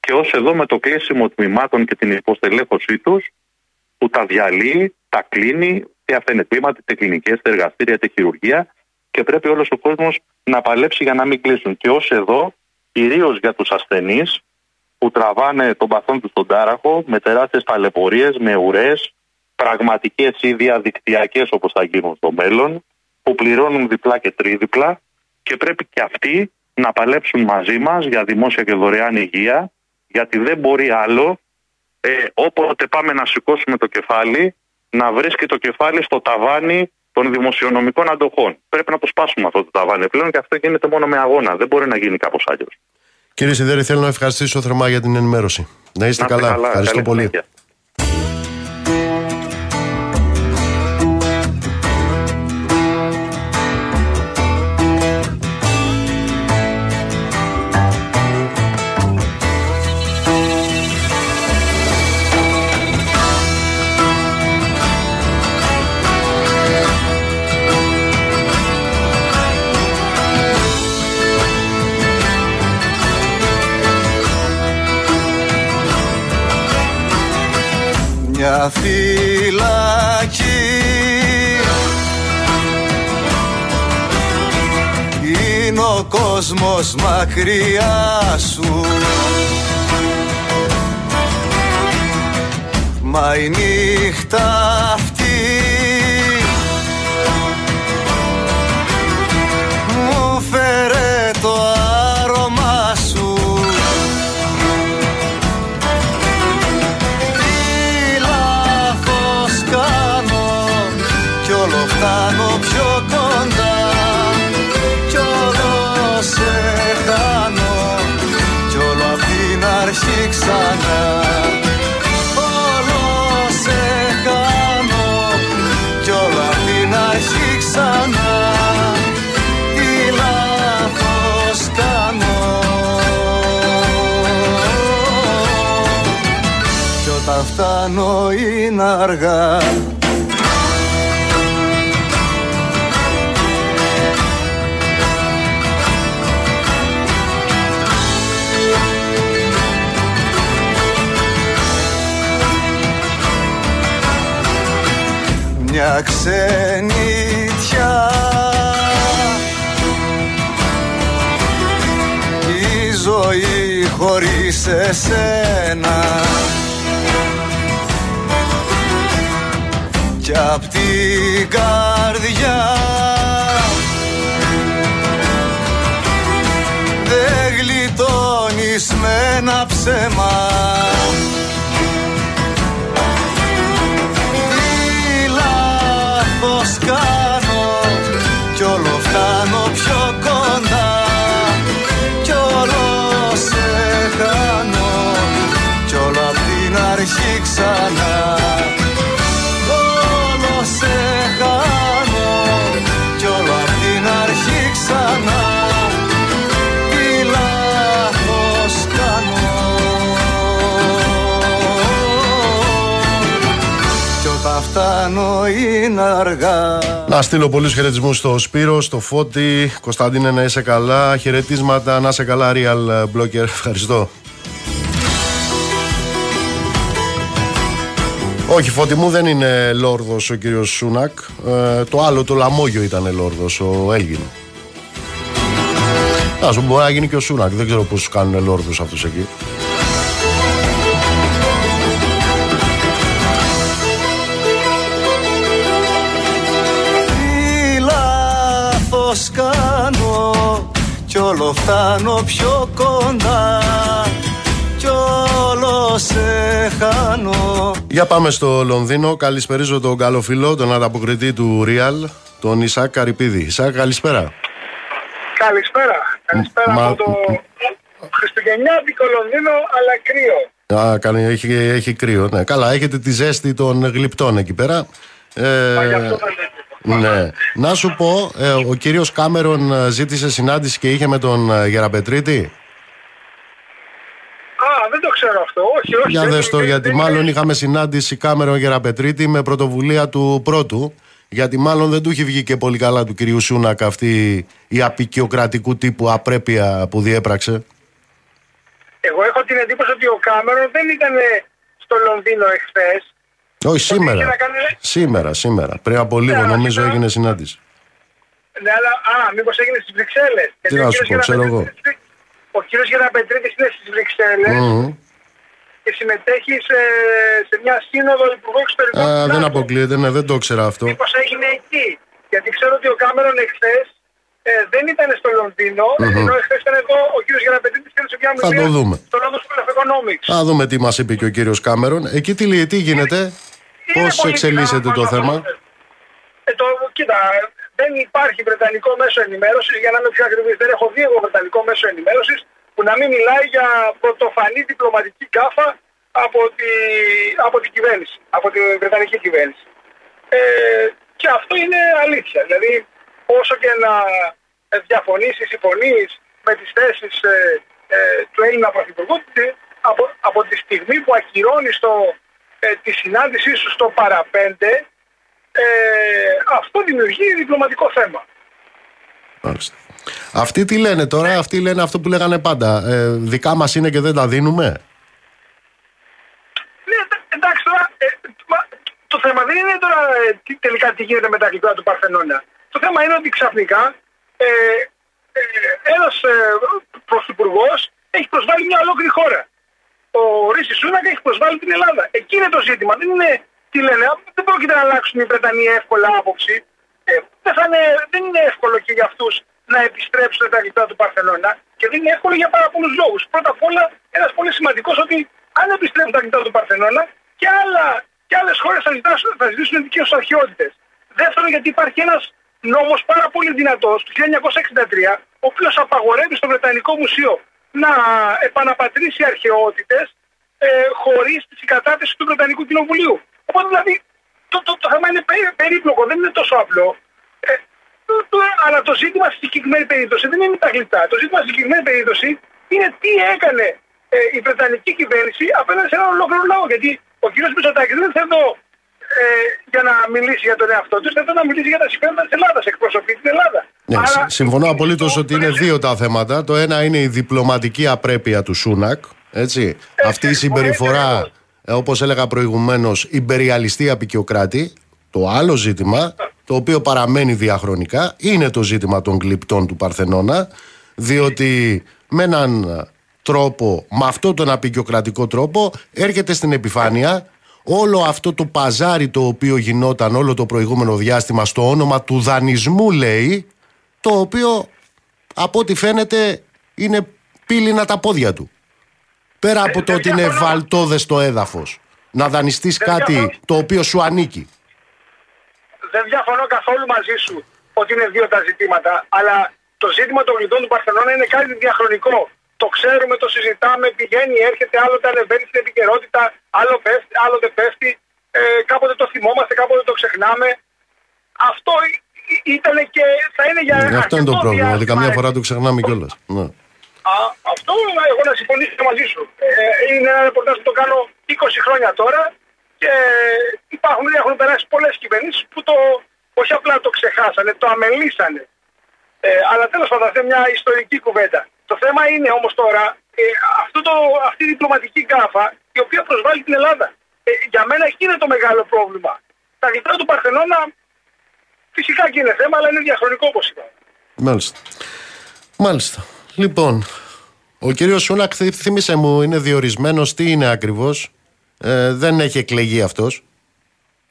[SPEAKER 4] και ως εδώ με το κλείσιμο τμήματων και την υποστελέχωσή τους που τα διαλύει, τα κλείνει, είτε αυτά είναι τμήματα, είτε κλινικές, είτε εργαστήρια, είτε χειρουργία και πρέπει όλος ο κόσμος να παλέψει για να μην κλείσουν. Και ως εδώ, κυρίως για τους ασθενείς, που τραβάνε τον παθόν τους στον τάραχο με τεράστιες ταλαιπωρίε, με ουρές, πραγματικές ή διαδικτυακές όπως θα γίνουν στο μέλλον, που πληρώνουν διπλά και τρίδιπλα και πρέπει και αυτοί να παλέψουν μαζί μας για δημόσια και δωρεάν υγεία, γιατί δεν μπορεί άλλο ε, όποτε πάμε να σηκώσουμε το κεφάλι να βρίσκει το κεφάλι στο ταβάνι των δημοσιονομικών αντοχών. Πρέπει να το σπάσουμε αυτό το ταβάνι πλέον και αυτό γίνεται μόνο με αγώνα. Δεν μπορεί να γίνει κάπως αλλιώ.
[SPEAKER 2] Κύριε Σιδέρη, θέλω να ευχαριστήσω θερμά για την ενημέρωση. Να είστε
[SPEAKER 4] Να
[SPEAKER 2] καλά.
[SPEAKER 4] καλά.
[SPEAKER 2] Ευχαριστώ
[SPEAKER 4] Καλή
[SPEAKER 2] πολύ.
[SPEAKER 4] συνέχεια.
[SPEAKER 5] Μια φυλακή. Είναι ο κόσμος μακριά σου. Μα η νύχτα αυτή Μου φέρε το φτάνω είναι αργά. Μια ξενιτιά Η ζωή χωρίς εσένα απ' την καρδιά. Δεν γλιτώνεις με ένα ψέμα. Τι λάθος κάνω Κι όλο φτάνω πιο κοντά. Κι όλο σε χάνω Κι όλο απ' την αρχή ξανά είναι αργά
[SPEAKER 2] Να στείλω πολλούς χαιρετισμούς στο Σπύρο, στο Φώτη. Κωνσταντίνε, να είσαι καλά. Χαιρετίσματα, να είσαι καλά, Real Blocker. Ευχαριστώ. Όχι, Φώτη μου δεν είναι λόρδος ο κύριος Σούνακ. Ε, το άλλο, το Λαμόγιο ήταν λόρδος, ο Έλγιν. Α σου μπορεί να γίνει και ο Σούνακ. Δεν ξέρω πώς κάνουν λόρδους αυτούς εκεί.
[SPEAKER 5] Κι όλο φτάνω πιο κοντά Κι όλο σε χάνω
[SPEAKER 2] Για πάμε στο Λονδίνο. Καλησπερίζω τον καλό φίλο, τον ανταποκριτή του Real, τον Ισάκ Καρυπίδη. Ισάκ, καλησπέρα.
[SPEAKER 6] Καλησπέρα. Καλησπέρα
[SPEAKER 2] Μα-
[SPEAKER 6] από το Χριστουγεννιάτικο Λονδίνο, αλλά κρύο.
[SPEAKER 2] Α, κάνει, έχει, έχει κρύο. Ναι. Καλά, έχετε τη ζέστη των γλυπτών εκεί πέρα. Ε,
[SPEAKER 6] Μα γι' αυτό δεν είναι.
[SPEAKER 2] ναι. Να σου πω, ε, ο κύριος Κάμερον ε, ζήτησε συνάντηση και είχε με τον ε, Γεραπετρίτη.
[SPEAKER 6] Α, δεν το ξέρω αυτό. Όχι, όχι.
[SPEAKER 2] Για
[SPEAKER 6] δεν
[SPEAKER 2] δες το,
[SPEAKER 6] είναι-
[SPEAKER 2] γιατί
[SPEAKER 6] δεν
[SPEAKER 2] μάλλον
[SPEAKER 6] είναι-
[SPEAKER 2] είχαμε συνάντηση Κάμερον Γεραπετρίτη με πρωτοβουλία του πρώτου. Γιατί μάλλον δεν του έχει βγει και πολύ καλά του κυρίου Σούνακ αυτή η απεικιοκρατικού τύπου απρέπεια που διέπραξε.
[SPEAKER 6] Εγώ έχω την εντύπωση ότι ο Κάμερον δεν ήταν στο Λονδίνο εχθές.
[SPEAKER 2] Όχι,
[SPEAKER 6] είχε
[SPEAKER 2] σήμερα.
[SPEAKER 6] να κάνει-
[SPEAKER 2] Σήμερα, σήμερα. Πριν από λίγο
[SPEAKER 6] Ναι, αλλά
[SPEAKER 2] νομίζω
[SPEAKER 6] σήμερα-
[SPEAKER 2] έγινε συνάντηση.
[SPEAKER 6] Ναι, αλλά α, μήπως έγινε στις Βρυξέλλες.
[SPEAKER 2] Τι να σου πω, ξέρω εγώ.
[SPEAKER 6] Ο κύριος Γεραπετρίτης είναι στις Βρυξέλλες
[SPEAKER 2] Μμμ.
[SPEAKER 6] και συμμετέχει σε, σε μια σύνοδο υπουργού εξωτερικών.
[SPEAKER 2] Α,
[SPEAKER 6] του
[SPEAKER 2] δεν
[SPEAKER 6] ΝΑΤΟ.
[SPEAKER 2] αποκλείεται, ναι, δεν το ήξερα αυτό.
[SPEAKER 6] Μήπως έγινε εκεί. Γιατί ξέρω ότι ο Κάμερον εχθές ε, δεν ήταν στο λονδινο ενώ εχθές ήταν εδώ ο κύριος Γεραπετρίτης και σε μια
[SPEAKER 2] Θα το δούμε.
[SPEAKER 6] στο London School of Economics.
[SPEAKER 2] Θα δούμε τι μας είπε και ο κύριος Κάμερον. Εκεί τι, λέει, τι γίνεται,
[SPEAKER 6] Είναι
[SPEAKER 2] πώς
[SPEAKER 6] πολύ
[SPEAKER 2] εξελίσσεται το
[SPEAKER 6] καλά
[SPEAKER 2] θέμα;
[SPEAKER 6] Ε, το, κοίτα, δεν υπάρχει βρετανικό μέσο ενημέρωσης, για να είμαι πιο ακριβής. Δεν έχω δει εγώ βρετανικό μέσο ενημέρωσης που να μην μιλάει για πρωτοφανή διπλωματική κάφα από, τη, από την κυβέρνηση, από την βρετανική κυβέρνηση. Ε, και αυτό είναι αλήθεια. Δηλαδή, όσο και να διαφωνεί ή συμφωνείς με τις θέσεις ε, ε, του Έλληνα Πρωθυπουργού, τι- από, από τη στιγμή που ακυρώνεις το, ε, τη συνάντησή σου στο παραπέντε, ε, αυτό δημιουργεί διπλωματικό θέμα.
[SPEAKER 2] Μάλιστα. Αυτοί τι λένε τώρα, αυτοί λένε αυτό που λέγανε πάντα. Ε, δικά μας είναι και δεν τα δίνουμε;
[SPEAKER 6] Ναι, εντά- εντάξει τώρα, ε, μα, το θέμα δεν είναι τώρα ε, τι, τελικά τι γίνεται με τα γλυκά του Παρθενώνα. Το θέμα είναι ότι ξαφνικά ε, ε, ένας ε, πρωθυπουργός έχει προσβάλει μια ολόκληρη χώρα. Ο Ρίση Σούνακ έχει προσβάλει την Ελλάδα. Εκεί είναι το ζήτημα. Δεν είναι τι λένε. Δεν πρόκειται να αλλάξουν οι Βρετανοί εύκολα άποψη. Ε, δεν, θα είναι, δεν είναι εύκολο και για αυτούς να επιστρέψουν τα γλυκά του Παρθενώνα και δεν είναι εύκολο για πάρα πολλούς λόγους. Πρώτα απ' όλα, ένας πολύ σημαντικός ότι αν επιστρέψουν τα γλυκά του Παρθενώνα και, άλλα, και άλλες χώρες θα, ζητάσουν- θα ζητήσουν δικέ του αρχαιότητες. Δεύτερον, γιατί υπάρχει ένας νόμος πάρα πολύ δυνατός του 1963, ο οποίος απαγορεύει στο Βρετανικό Μουσείο να επαναπατρίσει αρχαιότητες ε, χωρίς τη συγκατάθεση του Βρετανικού Κοινοβουλίου. Οπότε δηλαδή το, το, το θέμα είναι περί- περίπλοκο, δεν είναι τόσο απλό. Ε, το, το, αλλά το ζήτημα στη συγκεκριμένη περίπτωση δεν είναι τα γλυκά. Το ζήτημα στη συγκεκριμένη περίπτωση είναι τι έκανε ε, η Βρετανική κυβέρνηση απέναντι σε έναν ολόκληρο λαό. Γιατί ο κ. Μητσοτάκης δεν είναι εδώ ε, για να μιλήσει για τον εαυτό τους, είναι εδώ να μιλήσει για τα συμφέροντα της Ελλάδας. Εκπροσωπεί την Ελλάδα.
[SPEAKER 2] Ναι,
[SPEAKER 6] Άρα,
[SPEAKER 2] συμφωνώ απολύτως
[SPEAKER 6] το-
[SPEAKER 2] ότι είναι δύο τα θέματα. Το ένα είναι η διπλωματική απρέπεια του Σούνακ. Έτσι. Αυτή η συμπεριφορά, όπως έλεγα προηγουμένως, υπεριαλιστή απεικιοκράτη. Το άλλο ζήτημα, το οποίο παραμένει διαχρονικά, είναι το ζήτημα των γλυπτών του Παρθενώνα. Διότι με έναν τρόπο, με αυτόν τον απεικιοκρατικό τρόπο, έρχεται στην επιφάνεια όλο αυτό το παζάρι το οποίο γινόταν όλο το προηγούμενο διάστημα στο όνομα του δανεισμού λέει το οποίο από ό,τι φαίνεται είναι πύληνα τα πόδια του. Πέρα από το
[SPEAKER 6] δεν
[SPEAKER 2] ότι είναι
[SPEAKER 6] διαφωνώ.
[SPEAKER 2] βαλτόδες το έδαφος. Να δανειστείς
[SPEAKER 6] Δεν
[SPEAKER 2] κάτι
[SPEAKER 6] διαφωνώ.
[SPEAKER 2] το οποίο σου ανήκει.
[SPEAKER 6] δεν διαφωνώ καθόλου μαζί σου ότι είναι δύο τα ζητήματα, αλλά το ζήτημα των γλυπτών του Παρθενώνα είναι κάτι διαχρονικό. Το ξέρουμε, το συζητάμε, πηγαίνει, έρχεται, άλλοτε ανεβαίνει στην επικαιρότητα, άλλο πέφτει, άλλοτε πέφτει. Ε, κάποτε το θυμόμαστε, κάποτε το ξεχνάμε. Αυτό ήταν και θα είναι για
[SPEAKER 2] Ε, Αυτό είναι το
[SPEAKER 6] αρκετό
[SPEAKER 2] πρόβλημα. Δηλαδή
[SPEAKER 6] διάστημα,
[SPEAKER 2] καμιά
[SPEAKER 6] ε.
[SPEAKER 2] φορά το ξεχνάμε κιόλας. Ναι.
[SPEAKER 6] Α, αυτό εγώ να συμφωνήσω μαζί σου. Ε, είναι ένα ρεπορτάζ που το κάνω 20 χρόνια τώρα και υπάρχουν, έχουν περάσει πολλές κυβερνήσεις που το, όχι απλά το ξεχάσανε, το αμελήσανε. Ε, αλλά τέλος πάντων αυτή είναι μια ιστορική κουβέντα. Το θέμα είναι όμως τώρα ε, αυτό το, αυτή η διπλωματική γκάφα η οποία προσβάλλει την Ελλάδα. Ε, για μένα εκεί είναι το μεγάλο πρόβλημα. Τα γλυπτά του Παρθενώνα φυσικά και είναι θέμα, αλλά είναι διαχρονικό όπως είπα.
[SPEAKER 2] Μάλιστα. Μάλιστα. Λοιπόν, ο κύριος Σούνακ, θύ- θύμισε μου, είναι διορισμένος. Τι είναι ακριβώς. Ε, δεν έχει εκλεγεί αυτός.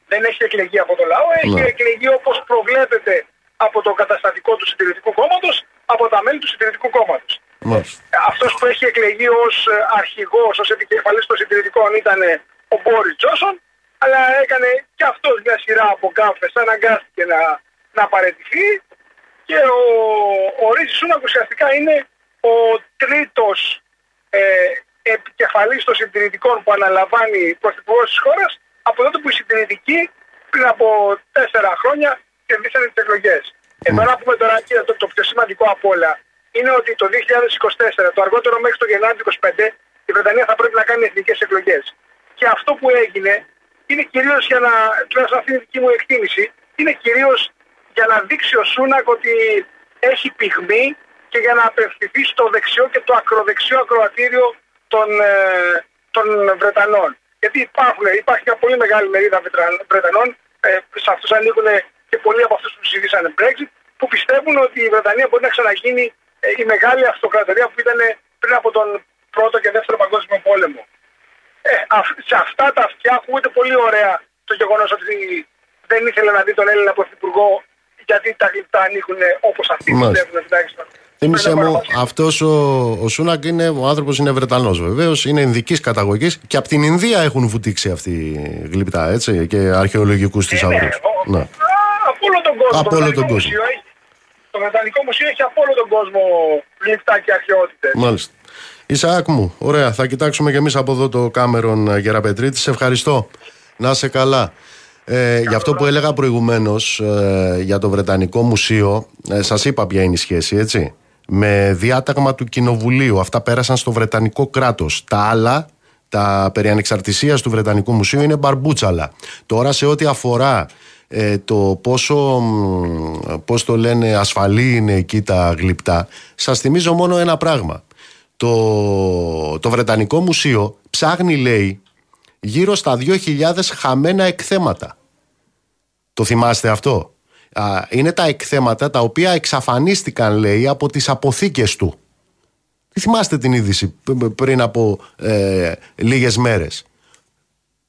[SPEAKER 6] δεν έχει εκλεγεί από το λαό, έχει
[SPEAKER 2] Ναι.
[SPEAKER 6] εκλεγεί όπως προβλέπεται από το καταστατικό του Συντηρητικού Κόμματος, από τα μέλη του Συντηρητικού Κόμματος.
[SPEAKER 2] Μάλιστα.
[SPEAKER 6] Αυτός που έχει εκλεγεί ως αρχηγός, ως επικεφαλής των Συντηρητικών ήταν ε, ο Μπόρις Τζόσον, αλλά έκανε και αυτός μια σειρά από γκάφες, αναγκάστηκε να, να παραιτηθεί και ο, ο Ρίζης Σούνακ ουσιαστικά είναι ο τρίτος ε, επικεφαλής των συντηρητικών που αναλαμβάνει πρωθυπουργός της χώρας από τότε που οι συντηρητικοί πριν από τέσσερα χρόνια κερδίσανε τις εκλογές. Εδώ να πούμε τώρα και το, το πιο σημαντικό απ' όλα είναι ότι το 2024, το αργότερο μέχρι το Γενάρη του 2025, η Βρετανία θα πρέπει να κάνει εθνικές εκλογές. Και αυτό που έγινε είναι κυρίως για να, τουλάχιστον αυτή είναι η δική μου εκτίμηση, είναι κυρίως για να δείξει ο Σούνακ ότι έχει πυγμή και για να απευθυνθεί στο δεξιό και το ακροδεξιό ακροατήριο των, ε, των Βρετανών. Γιατί υπάρχουν, υπάρχει μια πολύ μεγάλη μερίδα Βρετανών, ε, σε αυτούς ανήκουν και πολλοί από αυτούς που ψηφίσανε Brexit, που πιστεύουν ότι η Βρετανία μπορεί να ξαναγίνει ε, η μεγάλη αυτοκρατορία που ήταν πριν από τον Πρώτο και Δεύτερο Παγκόσμιο Πόλεμο. Ε, σε αυτά τα αυτιά ακούγεται πολύ ωραία το γεγονός ότι δεν ήθελε να δει τον Έλληνα Πρωθυπουργό γιατί τα γλυπτά ανήκουν όπως αυτοί πιστεύουν τουλάχιστον.
[SPEAKER 2] Θύμησε μου, αυτός ο, ο Σούνακ είναι, ο άνθρωπος είναι Βρετανός βεβαίως, είναι Ινδική καταγωγής και από την Ινδία έχουν βουτήξει αυτοί οι γλυπτά έτσι, και αρχαιολογικούς θησαυρούς.
[SPEAKER 6] Ναι, ναι. Από όλο τον κόσμο. Από όλο τον κόσμο. Το Βρετανικό Μουσείο έχει από όλο τον κόσμο γλυπτά και αρχαιότητες.
[SPEAKER 2] Μάλιστα. Ισαάκ μου, ωραία, θα κοιτάξουμε και εμείς από εδώ το Κάμερον ε, Γεραπετρίτη. Σε ευχαριστώ. Να σε καλά. Ε, για αυτό που έλεγα προηγουμένως ε, για το Βρετανικό Μουσείο, ε, σας είπα ποια είναι η σχέση, έτσι. Με διάταγμα του Κοινοβουλίου. Αυτά πέρασαν στο Βρετανικό κράτος. Τα άλλα, τα περί ανεξαρτησίας του Βρετανικού Μουσείου, είναι μπαρμπούτσαλα. Τώρα, σε ό,τι αφορά ε, το πόσο, πώς το λένε, ασφαλή είναι εκεί τα γλυπτά, σας θυμίζω μόνο ένα πράγμα. Το, το Βρετανικό Μουσείο ψάχνει, λέει, γύρω στα 2.000 χαμένα εκθέματα. Το θυμάστε αυτό; Είναι τα εκθέματα τα οποία εξαφανίστηκαν, λέει, από τις αποθήκες του. Θυμάστε την είδηση πριν από ε, λίγες μέρες;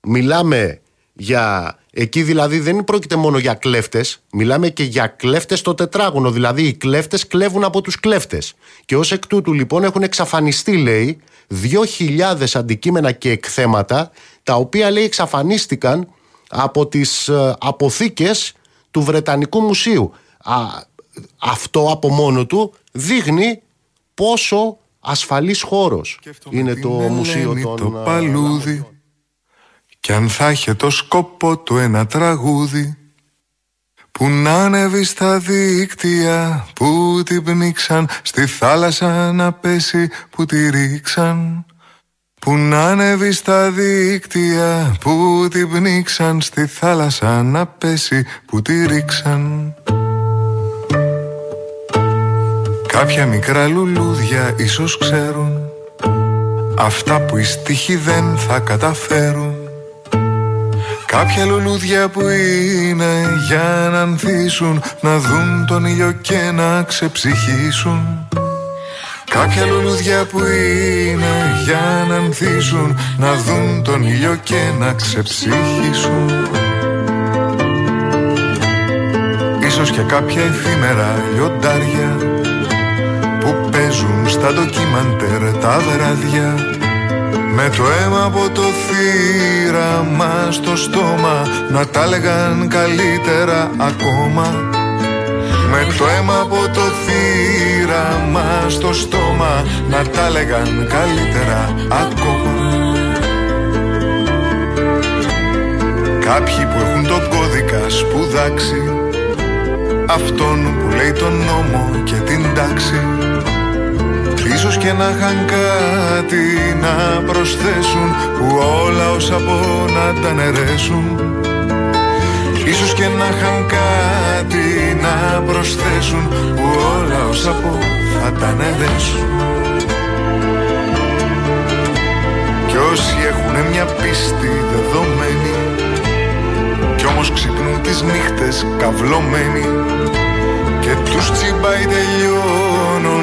[SPEAKER 2] Μιλάμε για... Εκεί δηλαδή δεν πρόκειται μόνο για κλέφτες, μιλάμε και για κλέφτες στο τετράγωνο. Δηλαδή οι κλέφτες κλέβουν από τους κλέφτες. Και ως εκ τούτου λοιπόν έχουν εξαφανιστεί λέει 2.000 αντικείμενα και εκθέματα τα οποία λέει εξαφανίστηκαν από τις ε, αποθήκες του Βρετανικού Μουσείου. αυτό από μόνο του δείχνει πόσο ασφαλής χώρος είναι το μουσείο των...
[SPEAKER 7] Το ε, παλούδι κι αν θα είχε το σκόπο του ένα τραγούδι που να ανέβει στα δίκτυα που την πνίξαν στη θάλασσα να πέσει που τη ρίξαν που να ανέβει στα δίκτυα που την πνίξαν στη θάλασσα να πέσει που τη ρίξαν. Κάποια μικρά λουλούδια ίσως ξέρουν Αυτά που οι στίχοι δεν θα καταφέρουν Κάποια λουλούδια που είναι για να ανθίσουν Να δουν τον ήλιο και να ξεψυχήσουν. Κάποια λουλούδια που είναι για να ανθίσουν Να δουν τον ήλιο και να ξεψυχήσουν. Ίσως και κάποια εφήμερα λιοντάρια Που παίζουν στα ντοκιμαντέρ τα βράδια με το αίμα από το θύραμα στο στόμα Να τα έλεγαν καλύτερα ακόμα. Με το αίμα από το θύραμα στο στόμα Να τα έλεγαν καλύτερα ακόμα. Κάποιοι που έχουν τον κώδικα σπουδάξει Αυτόν που λέει τον νόμο και την τάξη Ίσως και να είχαν κάτι να προσθέσουν Που όλα όσα πω να τα νερέσουν. Ίσως και να είχαν κάτι να προσθέσουν Που όλα όσα πω θα τα νερέσουν. Κι όσοι έχουν μια πίστη δεδομένη Κι όμως ξυπνούν τις νύχτες καυλωμένοι Και τους τσιμπάει τελειώνουν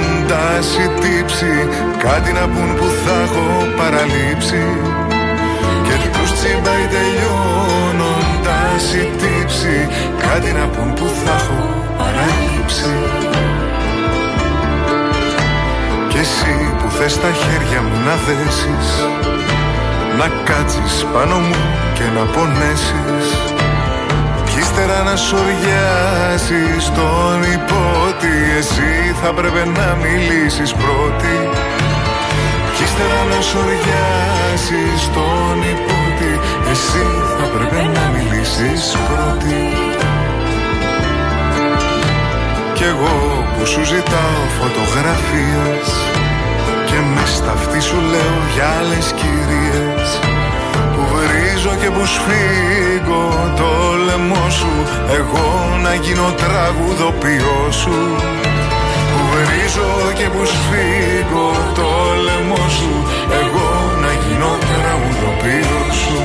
[SPEAKER 7] η τύψη Κάτι να πούν που θα έχω παραλείψει. Και τους τσιμπάει τελειώνοντας η τύψη Κάτι να πούν που θα έχω παραλείψει. Και εσύ που θες τα χέρια μου να δέσεις Να κάτσεις πάνω μου και να πονέσεις ύστερα να σοριάσεις τον υπότι Εσύ θα πρέπει να μιλήσεις πρώτη. Κι ύστερα να σοριάσεις τον υπότι Εσύ θα πρέπει να μιλήσεις πρώτη. Κι εγώ που σου ζητάω φωτογραφίες Και μες σταυτή σου λέω για άλλες κυρίες. Που βρίζω και που σφίγγω το λαιμό σου. Εγώ να γίνω τραγουδοποιός σου. Που βρίζω και που σφίγγω το λαιμό σου. Εγώ να γίνω τραγουδοποιός σου.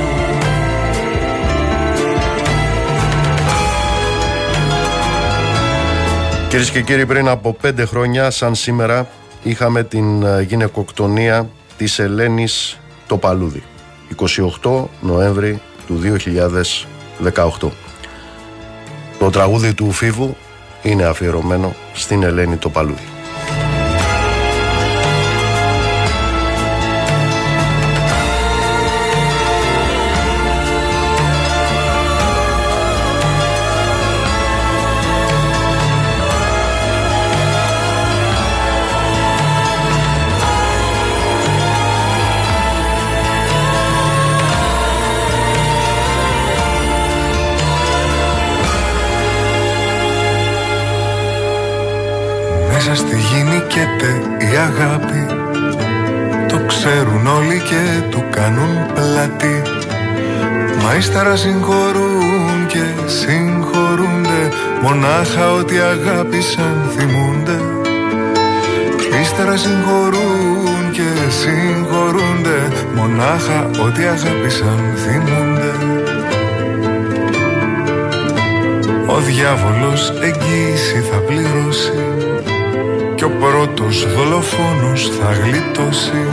[SPEAKER 2] Κυρίες και κύριοι, πριν από πέντε χρόνια, σαν σήμερα, είχαμε την ε, γυναικοκτονία της Ελένης το Παλούδι 28 Νοέμβρη του 2018 Το τραγούδι του Φίβου είναι αφιερωμένο στην Ελένη το Παλούδι
[SPEAKER 7] η αγάπη. Το ξέρουν όλοι και του κάνουν πλάτη Μα ύστερα συγχωρούν και συγχωρούνται. Μονάχα ότι αγάπησαν θυμούνται. Ύστερα συγχωρούν και συγχωρούνται. Μονάχα ότι αγάπησαν θυμούνται. Ο διάβολος εγγύηση θα πληρώσει και ο πρώτος δολοφόνος θα γλιτώσει.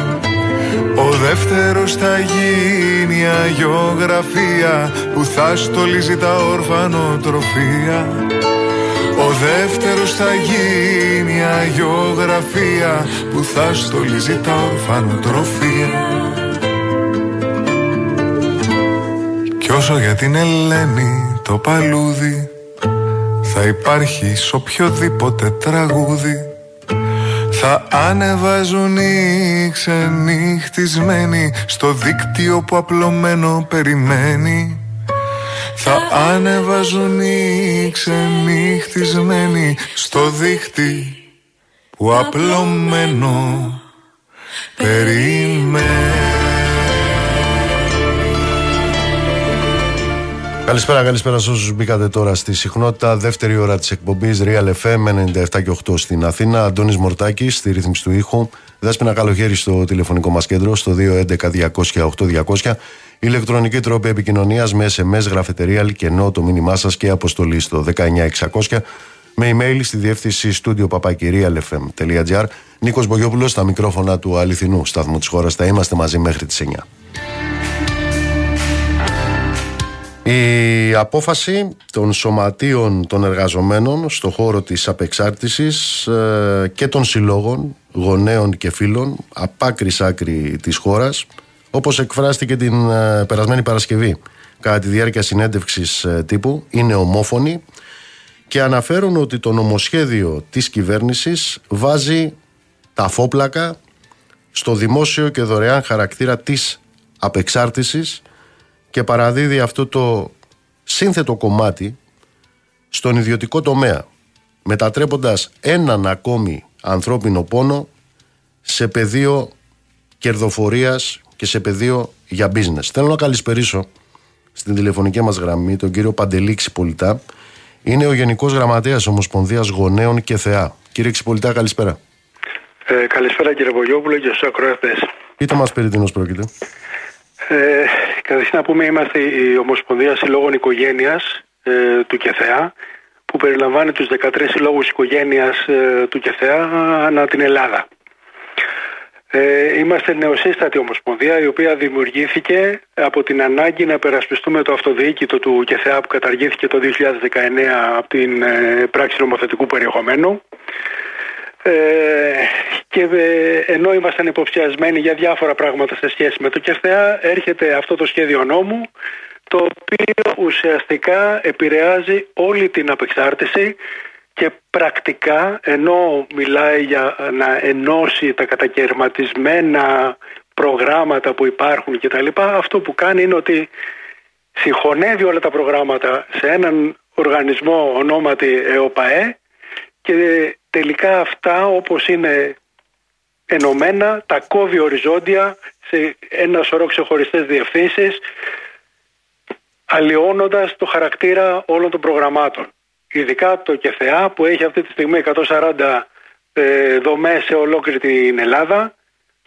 [SPEAKER 7] Ο δεύτερος θα γίνει αγιογραφία Που θα στολίζει τα ορφανοτροφία. Ο δεύτερος θα γίνει αγιογραφία Που θα στολίζει τα ορφανοτροφία. Κι όσο για την Ελένη το παλούδι θα υπάρχει σ' οποιοδήποτε τραγούδι θα ανεβάζουν οι ξενυχτισμένοι Στο δίκτυο που απλωμένο περιμένει. Θα ανεβάζουν οι ξενυχτισμένοι Στο δίκτυο που απλωμένο περιμένει
[SPEAKER 2] Καλησπέρα, καλησπέρα σε όσους μπήκατε τώρα στη συχνότητα. Δεύτερη ώρα της εκπομπής Real FM 97 και 8 στην Αθήνα. Αντώνης Μορτάκης στη ρύθμιση του ήχου. Δέσπινα καλοχέρι στο τηλεφωνικό μας κέντρο στο 211-200-8200. Ηλεκτρονική τρόπη επικοινωνίας με SMS, γραφετερία, κενό το μήνυμά σας και αποστολή στο 19600. Με email στη διεύθυνση στούντιο παπακυρίαλfm.gr. Νίκος Μπογιόπουλος στα μικρόφωνα του αληθινού σταθμού της χώρας. Θα είμαστε μαζί μέχρι τις 9. Η απόφαση των σωματείων των εργαζομένων στο χώρο της απεξάρτησης ε, και των συλλόγων γονέων και φίλων από άκρη άκρη της χώρας όπως εκφράστηκε την ε, περασμένη Παρασκευή κατά τη διάρκεια συνέντευξης ε, τύπου είναι ομόφωνοι και αναφέρουν ότι το νομοσχέδιο της κυβέρνησης βάζει τα φόπλακα στο δημόσιο και δωρεάν χαρακτήρα της απεξάρτησης και παραδίδει αυτό το σύνθετο κομμάτι στον ιδιωτικό τομέα μετατρέποντας έναν ακόμη ανθρώπινο πόνο σε πεδίο κερδοφορίας και σε πεδίο για business. Θέλω να καλησπερίσω στην τηλεφωνική μας γραμμή τον κύριο Παντελή Ξυπολιτά. Είναι ο Γενικός Γραμματέας Ομοσπονδίας Γονέων και Θεά. Κύριε Ξυπολιτά, καλησπέρα.
[SPEAKER 8] Ε, καλησπέρα κύριε Βογιόπουλο και στους ακροατές.
[SPEAKER 2] Πείτε μας περί τίνος πρόκειται.
[SPEAKER 8] Ε, καταρχήν να πούμε είμαστε η Ομοσπονδία Συλλόγων Οικογένειας ε, του ΚΕΘΕΑ που περιλαμβάνει τους 13 συλλόγους οικογένειας ε, του ΚΕΘΕΑ ανά την Ελλάδα. Ε, είμαστε νεοσύστατη ομοσπονδία η οποία δημιουργήθηκε από την ανάγκη να περασπιστούμε το αυτοδιοίκητο του ΚΕΘΕΑ που καταργήθηκε το 2019 από την ε, πράξη νομοθετικού περιεχομένου ε, και ε, ενώ ήμασταν υποψιασμένοι για διάφορα πράγματα σε σχέση με το ΚΕΘΕΑ έρχεται αυτό το σχέδιο νόμου το οποίο ουσιαστικά επηρεάζει όλη την απεξάρτηση και πρακτικά ενώ μιλάει για να ενώσει τα κατακαιρματισμένα προγράμματα που υπάρχουν κτλ. Αυτό που κάνει είναι ότι συγχωνεύει όλα τα προγράμματα σε έναν οργανισμό ονόματι ΕΟΠΑΕ και τελικά αυτά όπως είναι ενωμένα, τα κόβει οριζόντια σε ένα σωρό ξεχωριστές διευθύνσεις αλλοιώνοντας το χαρακτήρα όλων των προγραμμάτων. Ειδικά το ΚΕΘΕΑ που έχει αυτή τη στιγμή 140 ε, δομές σε ολόκληρη την Ελλάδα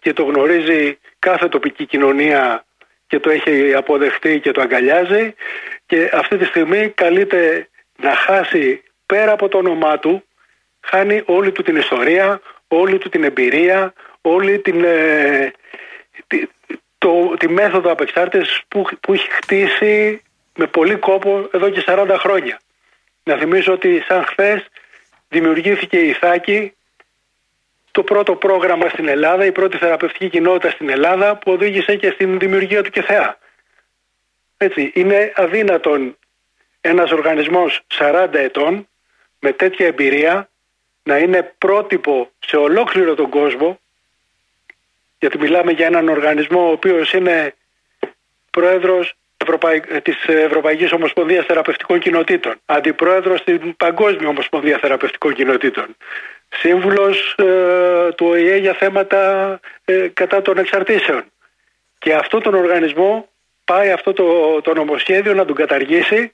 [SPEAKER 8] και το γνωρίζει κάθε τοπική κοινωνία και το έχει αποδεχτεί και το αγκαλιάζει και αυτή τη στιγμή καλείται να χάσει πέρα από το όνομά του χάνει όλη του την ιστορία, όλη του την εμπειρία, όλη την, ε, τη, το, τη μέθοδο απεξάρτησης που, που έχει χτίσει με πολύ κόπο εδώ και 40 χρόνια. Να θυμίσω ότι σαν χθες δημιουργήθηκε η Ιθάκη το πρώτο πρόγραμμα στην Ελλάδα, η πρώτη θεραπευτική κοινότητα στην Ελλάδα που οδήγησε και στην δημιουργία του ΚΕΘΕΑ. Έτσι, είναι αδύνατον ένας οργανισμός 40 ετών με τέτοια εμπειρία να είναι πρότυπο σε ολόκληρο τον κόσμο γιατί μιλάμε για έναν οργανισμό ο οποίος είναι πρόεδρος Ευρωπαϊ... της Ευρωπαϊκής Ομοσπονδίας Θεραπευτικών Κοινοτήτων, αντιπρόεδρος στην Παγκόσμια Ομοσπονδία Θεραπευτικών Κοινοτήτων, σύμβουλος ε, του ΟΗΕ για θέματα ε, κατά των εξαρτήσεων. Και αυτό τον οργανισμό πάει αυτό το, το νομοσχέδιο να τον καταργήσει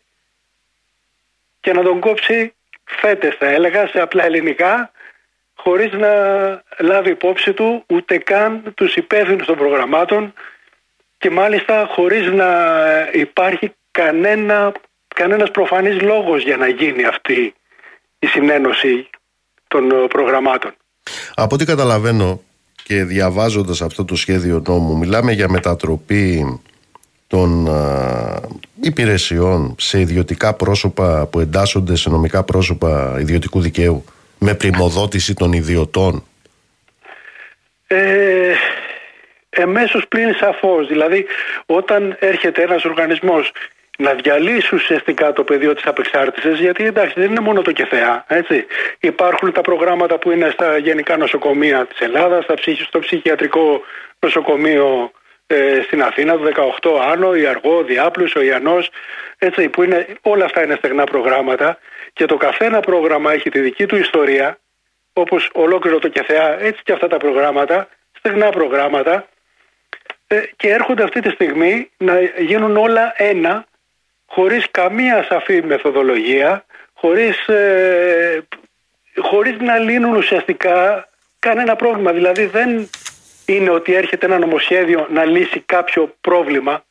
[SPEAKER 8] και να τον κόψει φέτες θα έλεγα σε απλά ελληνικά χωρίς να λάβει υπόψη του ούτε καν τους υπεύθυνους των προγραμμάτων και μάλιστα χωρίς να υπάρχει κανένα, κανένας προφανής λόγος για να γίνει αυτή η συνένωση των προγραμμάτων.
[SPEAKER 2] Από ό,τι καταλαβαίνω και διαβάζοντας αυτό το σχέδιο νόμου μιλάμε για μετατροπή των υπηρεσιών σε ιδιωτικά πρόσωπα που εντάσσονται σε νομικά πρόσωπα ιδιωτικού δικαίου με πρημοδότηση των ιδιωτών;
[SPEAKER 8] Ε, εμέσως πλήν σαφώς. Δηλαδή όταν έρχεται ένας οργανισμός να διαλύσει ουσιαστικά το πεδίο της απεξάρτησης γιατί εντάξει δεν είναι μόνο το ΚΕΘΕΑ έτσι. υπάρχουν τα προγράμματα που είναι στα γενικά νοσοκομεία της Ελλάδας στο ψυχιατρικό νοσοκομείο ε, στην Αθήνα, το 18 Άνω, η Αργό, ο Διάπλους, ο Ιαννός, έτσι, που είναι, όλα αυτά είναι στεγνά προγράμματα και το καθένα πρόγραμμα έχει τη δική του ιστορία, όπως ολόκληρο το ΚΕΘΕΑ, έτσι και αυτά τα προγράμματα, στεγνά προγράμματα ε, και έρχονται αυτή τη στιγμή να γίνουν όλα ένα, χωρίς καμία σαφή μεθοδολογία, χωρίς, ε, χωρίς να λύνουν ουσιαστικά κανένα πρόβλημα. Δηλαδή δεν είναι ότι έρχεται ένα νομοσχέδιο να λύσει κάποιο πρόβλημα.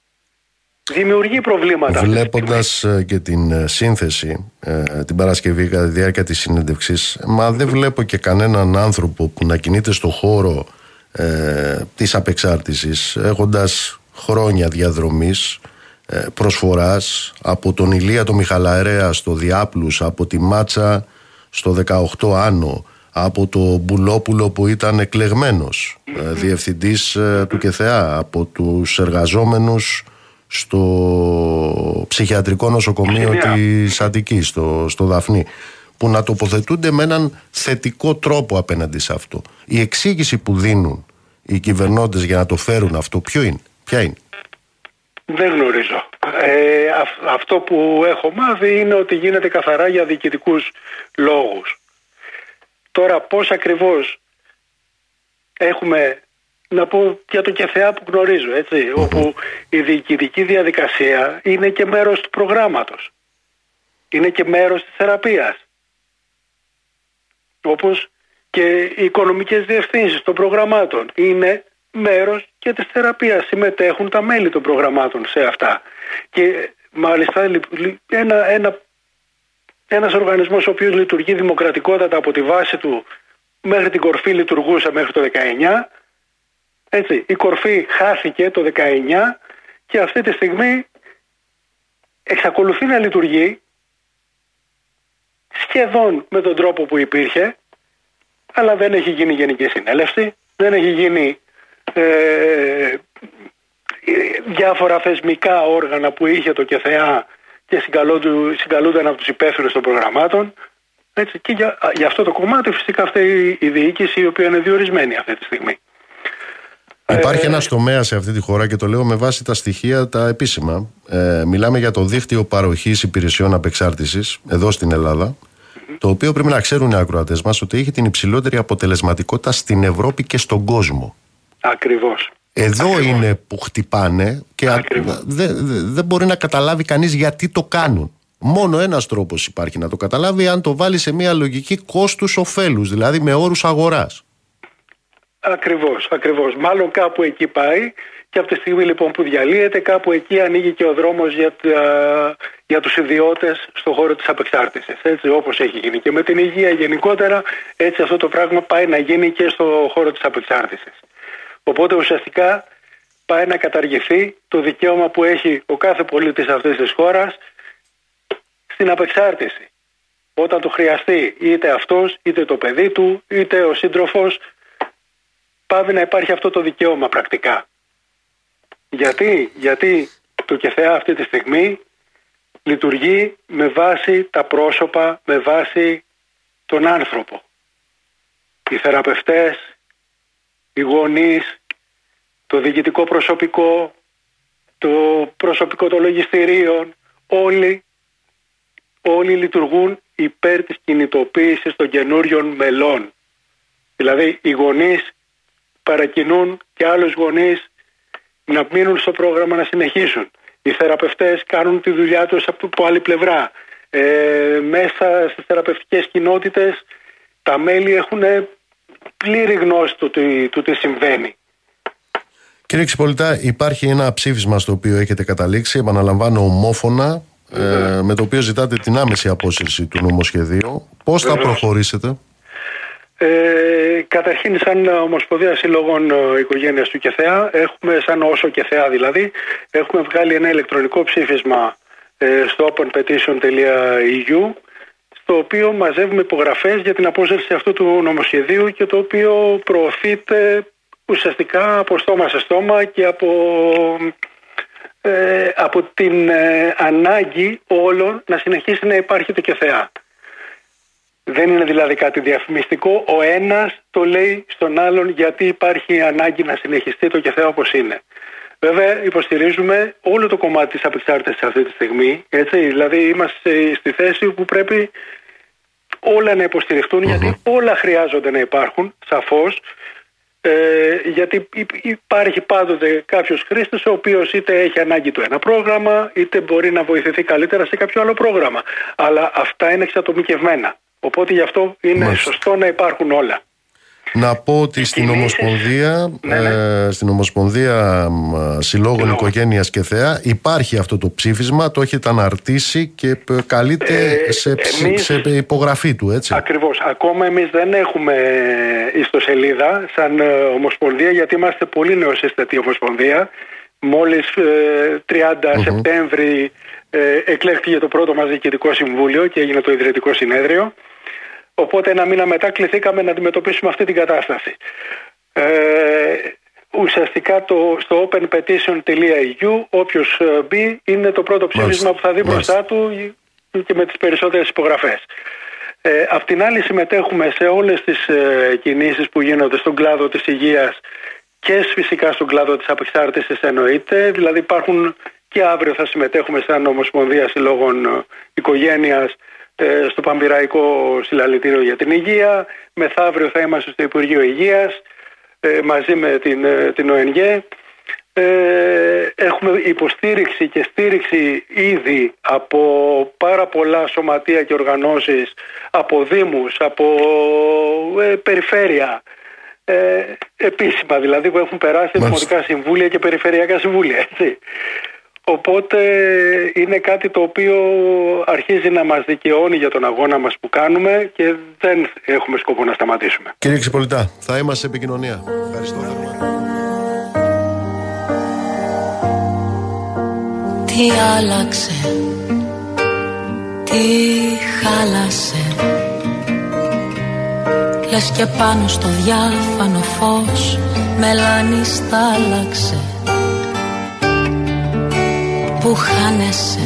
[SPEAKER 8] Δημιουργεί προβλήματα.
[SPEAKER 2] Βλέποντας ε, και την ε, σύνθεση ε, την Παρασκευή κατά τη διάρκεια της συνέντευξης, μα δεν βλέπω και κανέναν άνθρωπο που να κινείται στο χώρο ε, της απεξάρτησης έχοντας χρόνια διαδρομής ε, προσφοράς από τον Ηλία το Μιχαλαερέα στο Διάπλους από τη Μάτσα στο 18 Άνω από το Μπουλόπουλο που ήταν εκλεγμένος ε, διευθυντής ε, του ΚΕΘΕΑ από τους εργαζόμενους στο ψυχιατρικό νοσοκομείο της Αττικής στο, στο Δαφνί που να τοποθετούνται με έναν θετικό τρόπο απέναντι σε αυτό. Η εξήγηση που δίνουν οι κυβερνώντες για να το φέρουν αυτό ποιο είναι, ποια είναι;
[SPEAKER 8] Δεν γνωρίζω. Ε, αυτό που έχω μάθει είναι ότι γίνεται καθαρά για διοικητικούς λόγους. Τώρα πώς ακριβώς έχουμε να πω για το κεφεά που γνωρίζω όπου η διοικητική διαδικασία είναι και μέρος του προγράμματος. Είναι και μέρος της θεραπείας. Όπως και οι οικονομικές διευθύνσεις των προγραμμάτων είναι μέρος και της θεραπείας. Συμμετέχουν τα μέλη των προγραμμάτων σε αυτά. Και μάλιστα ένα, ένα ένας οργανισμός ο οποίος λειτουργεί δημοκρατικότατα από τη βάση του μέχρι την κορφή λειτουργούσε μέχρι το 19 έτσι, η κορφή χάθηκε το 19 και αυτή τη στιγμή εξακολουθεί να λειτουργεί σχεδόν με τον τρόπο που υπήρχε αλλά δεν έχει γίνει γενική συνέλευση, δεν έχει γίνει ε, διάφορα θεσμικά όργανα που είχε το ΚΕΘΕΑ και συγκαλούνταν από τους υπεύθυνους των προγραμμάτων. Έτσι, και για, για αυτό το κομμάτι φυσικά αυτή η διοίκηση η οποία είναι διορισμένη αυτή τη στιγμή.
[SPEAKER 2] Υπάρχει ε, ένας τομέας σε αυτή τη χώρα και το λέω με βάση τα στοιχεία τα επίσημα. Ε, μιλάμε για το δίκτυο παροχής υπηρεσιών απεξάρτησης εδώ στην Ελλάδα. το οποίο πρέπει να ξέρουν οι ακροατές μας ότι έχει την υψηλότερη αποτελεσματικότητα στην Ευρώπη και στον κόσμο.
[SPEAKER 8] Ακριβώς.
[SPEAKER 2] Εδώ είναι που χτυπάνε και δεν δε μπορεί να καταλάβει κανείς γιατί το κάνουν. Μόνο ένας τρόπος υπάρχει να το καταλάβει αν το βάλει σε μια λογική κόστους-οφέλους, δηλαδή με όρους αγοράς.
[SPEAKER 8] Ακριβώς, ακριβώς. Μάλλον κάπου εκεί πάει και από τη στιγμή λοιπόν που διαλύεται κάπου εκεί ανοίγει και ο δρόμος για, για τους ιδιώτες στον χώρο της απεξάρτησης. Έτσι όπως έχει γίνει και με την υγεία γενικότερα έτσι αυτό το πράγμα πάει να γίνει και στο χώρο της απεξάρτησης. Οπότε ουσιαστικά πάει να καταργηθεί το δικαίωμα που έχει ο κάθε πολίτης αυτής της χώρας στην απεξάρτηση. Όταν το χρειαστεί είτε αυτός, είτε το παιδί του, είτε ο σύντροφος, πάβει να υπάρχει αυτό το δικαίωμα πρακτικά. Γιατί, γιατί το ΚΕΘΕΑ αυτή τη στιγμή λειτουργεί με βάση τα πρόσωπα, με βάση τον άνθρωπο. Οι θεραπευτές, οι γονείς, το διοικητικό προσωπικό, το προσωπικό των λογιστηρίων, όλοι, όλοι λειτουργούν υπέρ της κινητοποίησης των καινούριων μελών. Δηλαδή οι γονείς παρακινούν και άλλους γονείς να μείνουν στο πρόγραμμα να συνεχίσουν. Οι θεραπευτές κάνουν τη δουλειά τους από άλλη πλευρά. Ε, μέσα στις θεραπευτικές κοινότητες τα μέλη έχουν πλήρη γνώση του, του, τι συμβαίνει.
[SPEAKER 2] Κύριε Ξυπολιτά, υπάρχει ένα ψήφισμα στο οποίο έχετε καταλήξει, επαναλαμβάνω ομόφωνα, ε, με το οποίο ζητάτε την άμεση απόσυρση του νομοσχεδίου. Πώς θα προχωρήσετε;
[SPEAKER 8] Ε, καταρχήν σαν Ομοσπονδία Συλλογών ε, Οικογένειας του ΚΕΘΕΑ έχουμε σαν όσο ΚΕΘΕΑ δηλαδή έχουμε βγάλει ένα ηλεκτρονικό ψήφισμα ε, στο openpetition.eu το οποίο μαζεύουμε υπογραφές για την απόσυρση αυτού του νομοσχεδίου και το οποίο προωθείται ουσιαστικά από στόμα σε στόμα και από, ε, από την ε, ανάγκη όλων να συνεχίσει να υπάρχει το ΚΕΘΕΑ. Δεν είναι δηλαδή κάτι διαφημιστικό. Ο ένας το λέει στον άλλον γιατί υπάρχει ανάγκη να συνεχιστεί το ΚΕΘΕΑ όπως είναι. Βέβαια υποστηρίζουμε όλο το κομμάτι της απεξάρτησης αυτή τη στιγμή. Έτσι, δηλαδή είμαστε στη θέση που πρέπει όλα να υποστηριχτουν γιατί όλα χρειάζονται να υπάρχουν σαφώς. Ε, γιατί υπάρχει πάντοτε κάποιος χρήστης ο οποίος είτε έχει ανάγκη του ένα πρόγραμμα είτε μπορεί να βοηθηθεί καλύτερα σε κάποιο άλλο πρόγραμμα. Αλλά αυτά είναι εξατομικευμένα. Οπότε γι' αυτό είναι σωστό να υπάρχουν όλα
[SPEAKER 2] να πω ότι στην Ομοσπονδία, ναι, ναι. Ε, στην Ομοσπονδία Συλλόγων Οικογένειας και Θεά υπάρχει αυτό το ψήφισμα, το έχετε αναρτήσει και ε, καλείται ε, σε, σε υπογραφή του, έτσι.
[SPEAKER 8] Ακριβώς. Ακόμα εμείς δεν έχουμε ιστοσελίδα σαν Ομοσπονδία, γιατί είμαστε πολύ νεοσύστατη Ομοσπονδία. Μόλις 30 mm Σεπτέμβρη εκλέχθηκε το πρώτο μας διοικητικό συμβούλιο και έγινε το ιδρυτικό συνέδριο. Οπότε ένα μήνα μετά κληθήκαμε να αντιμετωπίσουμε αυτή την κατάσταση. Ε, ουσιαστικά το, στο openpetition.eu όποιος ε, μπει είναι το πρώτο ψήφισμα που θα δει μπροστά του και με τις περισσότερες υπογραφές. Ε, απ' την άλλη συμμετέχουμε σε όλες τις ε, κινήσεις που γίνονται στον κλάδο της υγείας και φυσικά στον κλάδο της απεξάρτησης εννοείται. Δηλαδή υπάρχουν και αύριο θα συμμετέχουμε σαν Ομοσπονδία Συλλόγων ε, Οικογένειας ε, στο Παμπυραϊκό Συλλαλητήριο για την Υγεία. Μεθαύριο θα είμαστε στο Υπουργείο Υγείας ε, μαζί με την, ε, την ΟΕΝΓΕ. Έχουμε υποστήριξη και στήριξη ήδη από πάρα πολλά σωματεία και οργανώσεις, από δήμους, από περιφέρεια, επίσημα δηλαδή που έχουν περάσει δημοτικά συμβούλια και περιφερειακά συμβούλια. Έτσι. Οπότε είναι κάτι το οποίο αρχίζει να μας δικαιώνει για τον αγώνα μας που κάνουμε και δεν έχουμε σκοπό να σταματήσουμε.
[SPEAKER 2] Κύριε Ξυπολιτά, θα είμαστε σε επικοινωνία. Ευχαριστώ.
[SPEAKER 9] Τι άλλαξε, τι χάλασε Λες και πάνω στο διάφανο φως μελάνι στάλαξε που χάνεσαι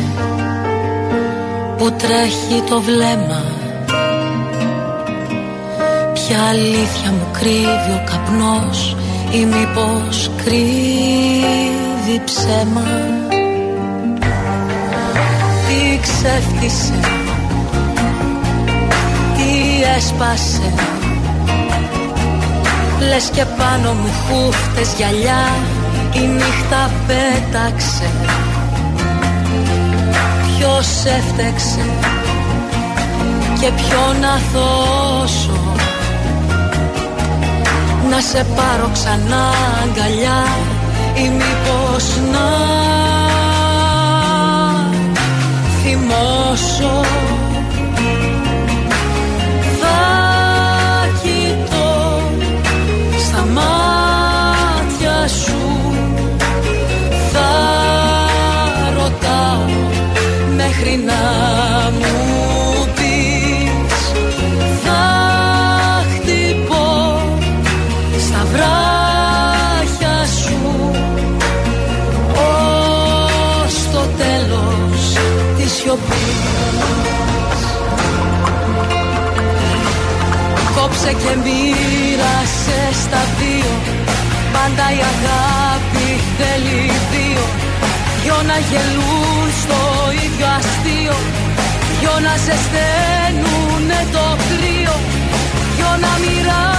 [SPEAKER 9] που τρέχει το βλέμμα. Ποια αλήθεια μου κρύβει ο καπνός ή μήπως κρύβει ψέμα. Τι ξέφτισε έσπασε. Λες και πάνω μου χούφτες γυαλιά η νύχτα πέταξε Ποιος έφτεξε και ποιον να θώσω Να σε πάρω ξανά αγκαλιά ή μήπως να θυμώσω Κόψε και μοίρασε στα δύο. Πάντα η αγάπη θέλει δύο. Δυο να γελούν στο ίδιο αστείο. Δυο να ζεσταίνουνε το κρύο. Δυο να μοιράζουν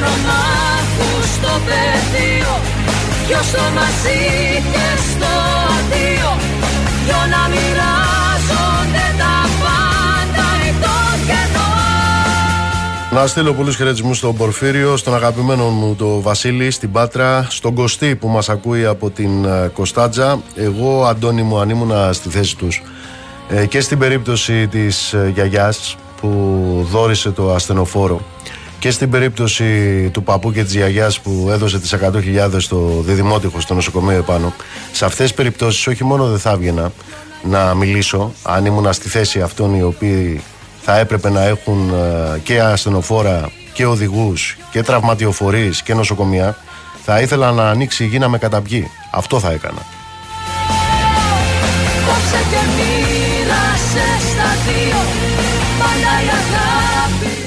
[SPEAKER 9] Δυο μονομάχους στο πεδίο. Δυο στο μαζί και στο αντίο Δυο να μοιράζονται τα πάντα το κενό
[SPEAKER 2] να στείλω πολλούς χαιρετισμούς στον Πορφύριο, στον αγαπημένο μου το Βασίλη, στην Πάτρα, στον Κωστή που μας ακούει από την ε, Κωνσταντζα. Εγώ, Αντώνη μου, αν ήμουν στη θέση τους. Ε, και στην περίπτωση της ε, γιαγιάς που δόρισε το ασθενοφόρο και στην περίπτωση του παππού και της γιαγιάς που έδωσε τις 100.000 στο διδημότυχο στο νοσοκομείο επάνω σε αυτές τις περιπτώσεις όχι μόνο δεν θα έβγαινα να μιλήσω αν ήμουν στη θέση αυτών οι οποίοι θα έπρεπε να έχουν ε, και ασθενοφόρα και οδηγούς και τραυματιοφορείς και νοσοκομεία θα ήθελα να ανοίξει η γη να με καταπιεί. Αυτό θα έκανα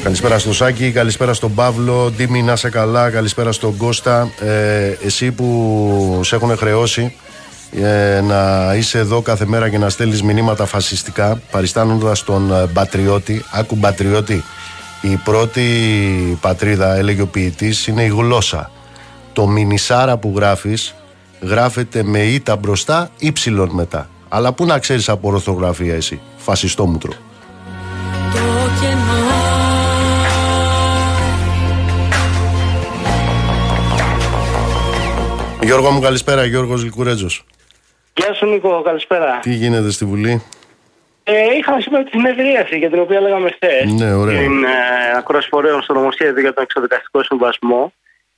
[SPEAKER 2] Καλησπέρα στο Σάκη, καλησπέρα στον Παύλο, Ντίμη να σε καλά, καλησπέρα στον Κώστα. Ε, εσύ που σε έχουν χρεώσει ε, να είσαι εδώ κάθε μέρα και να στέλνεις μηνύματα φασιστικά παριστάνοντας τον ε, Πατριώτη. Άκου Πατριώτη, η πρώτη πατρίδα, έλεγε ο ποιητής, είναι η γλώσσα. Το μινισάρα που γράφεις γράφεται με ήττα μπροστά, ύψιλον μετά. Αλλά πού να ξέρεις από ορθογραφία εσύ, φασιστόμουτρο. Γιώργο μου καλησπέρα, Γιώργος Λικουρέτζος.
[SPEAKER 10] Γεια σου Νίκο, καλησπέρα.
[SPEAKER 2] Τι γίνεται στη Βουλή;
[SPEAKER 10] Ε, είχαμε σήμερα τη συνεδρίαση για την οποία λέγαμε χθες.
[SPEAKER 2] Ναι, ωραία.
[SPEAKER 10] Την ε, ακρόαση φορέων στο νομοσχέδιο για τον εξοδικαστικό συμβασμό.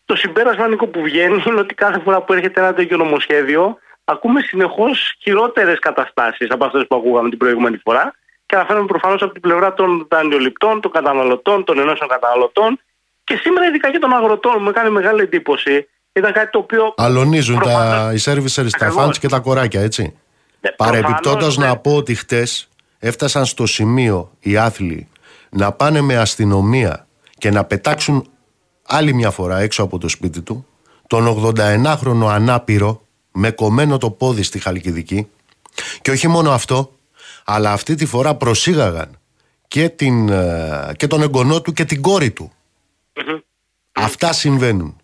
[SPEAKER 10] Το συμπέρασμα Νίκο που βγαίνει είναι ότι κάθε φορά που έρχεται ένα τέτοιο νομοσχέδιο ακούμε συνεχώς χειρότερες καταστάσεις από αυτές που ακούγαμε την προηγούμενη φορά και αναφέρομαι προφανώς από την πλευρά των δανειοληπτών, των καταναλωτών, των ενώσεων καταναλωτών και σήμερα ειδικά και των αγροτών. Μου κάνει μεγάλη εντύπωση ήταν κάτι το οποίο.
[SPEAKER 2] Αλωνίζουν τα, οι servicers, τα φαντ και τα κοράκια, έτσι.
[SPEAKER 10] Ναι,
[SPEAKER 2] Παρεμπιπτόντω
[SPEAKER 10] ναι.
[SPEAKER 2] να πω ότι χτες έφτασαν στο σημείο οι άθλοι να πάνε με αστυνομία και να πετάξουν άλλη μια φορά έξω από το σπίτι του τον 81χρονο ανάπηρο με κομμένο το πόδι στη Χαλκιδική και όχι μόνο αυτό αλλά αυτή τη φορά προσήγαγαν και, την, ε, και τον εγγονό του και την κόρη του. Αυτά συμβαίνουν.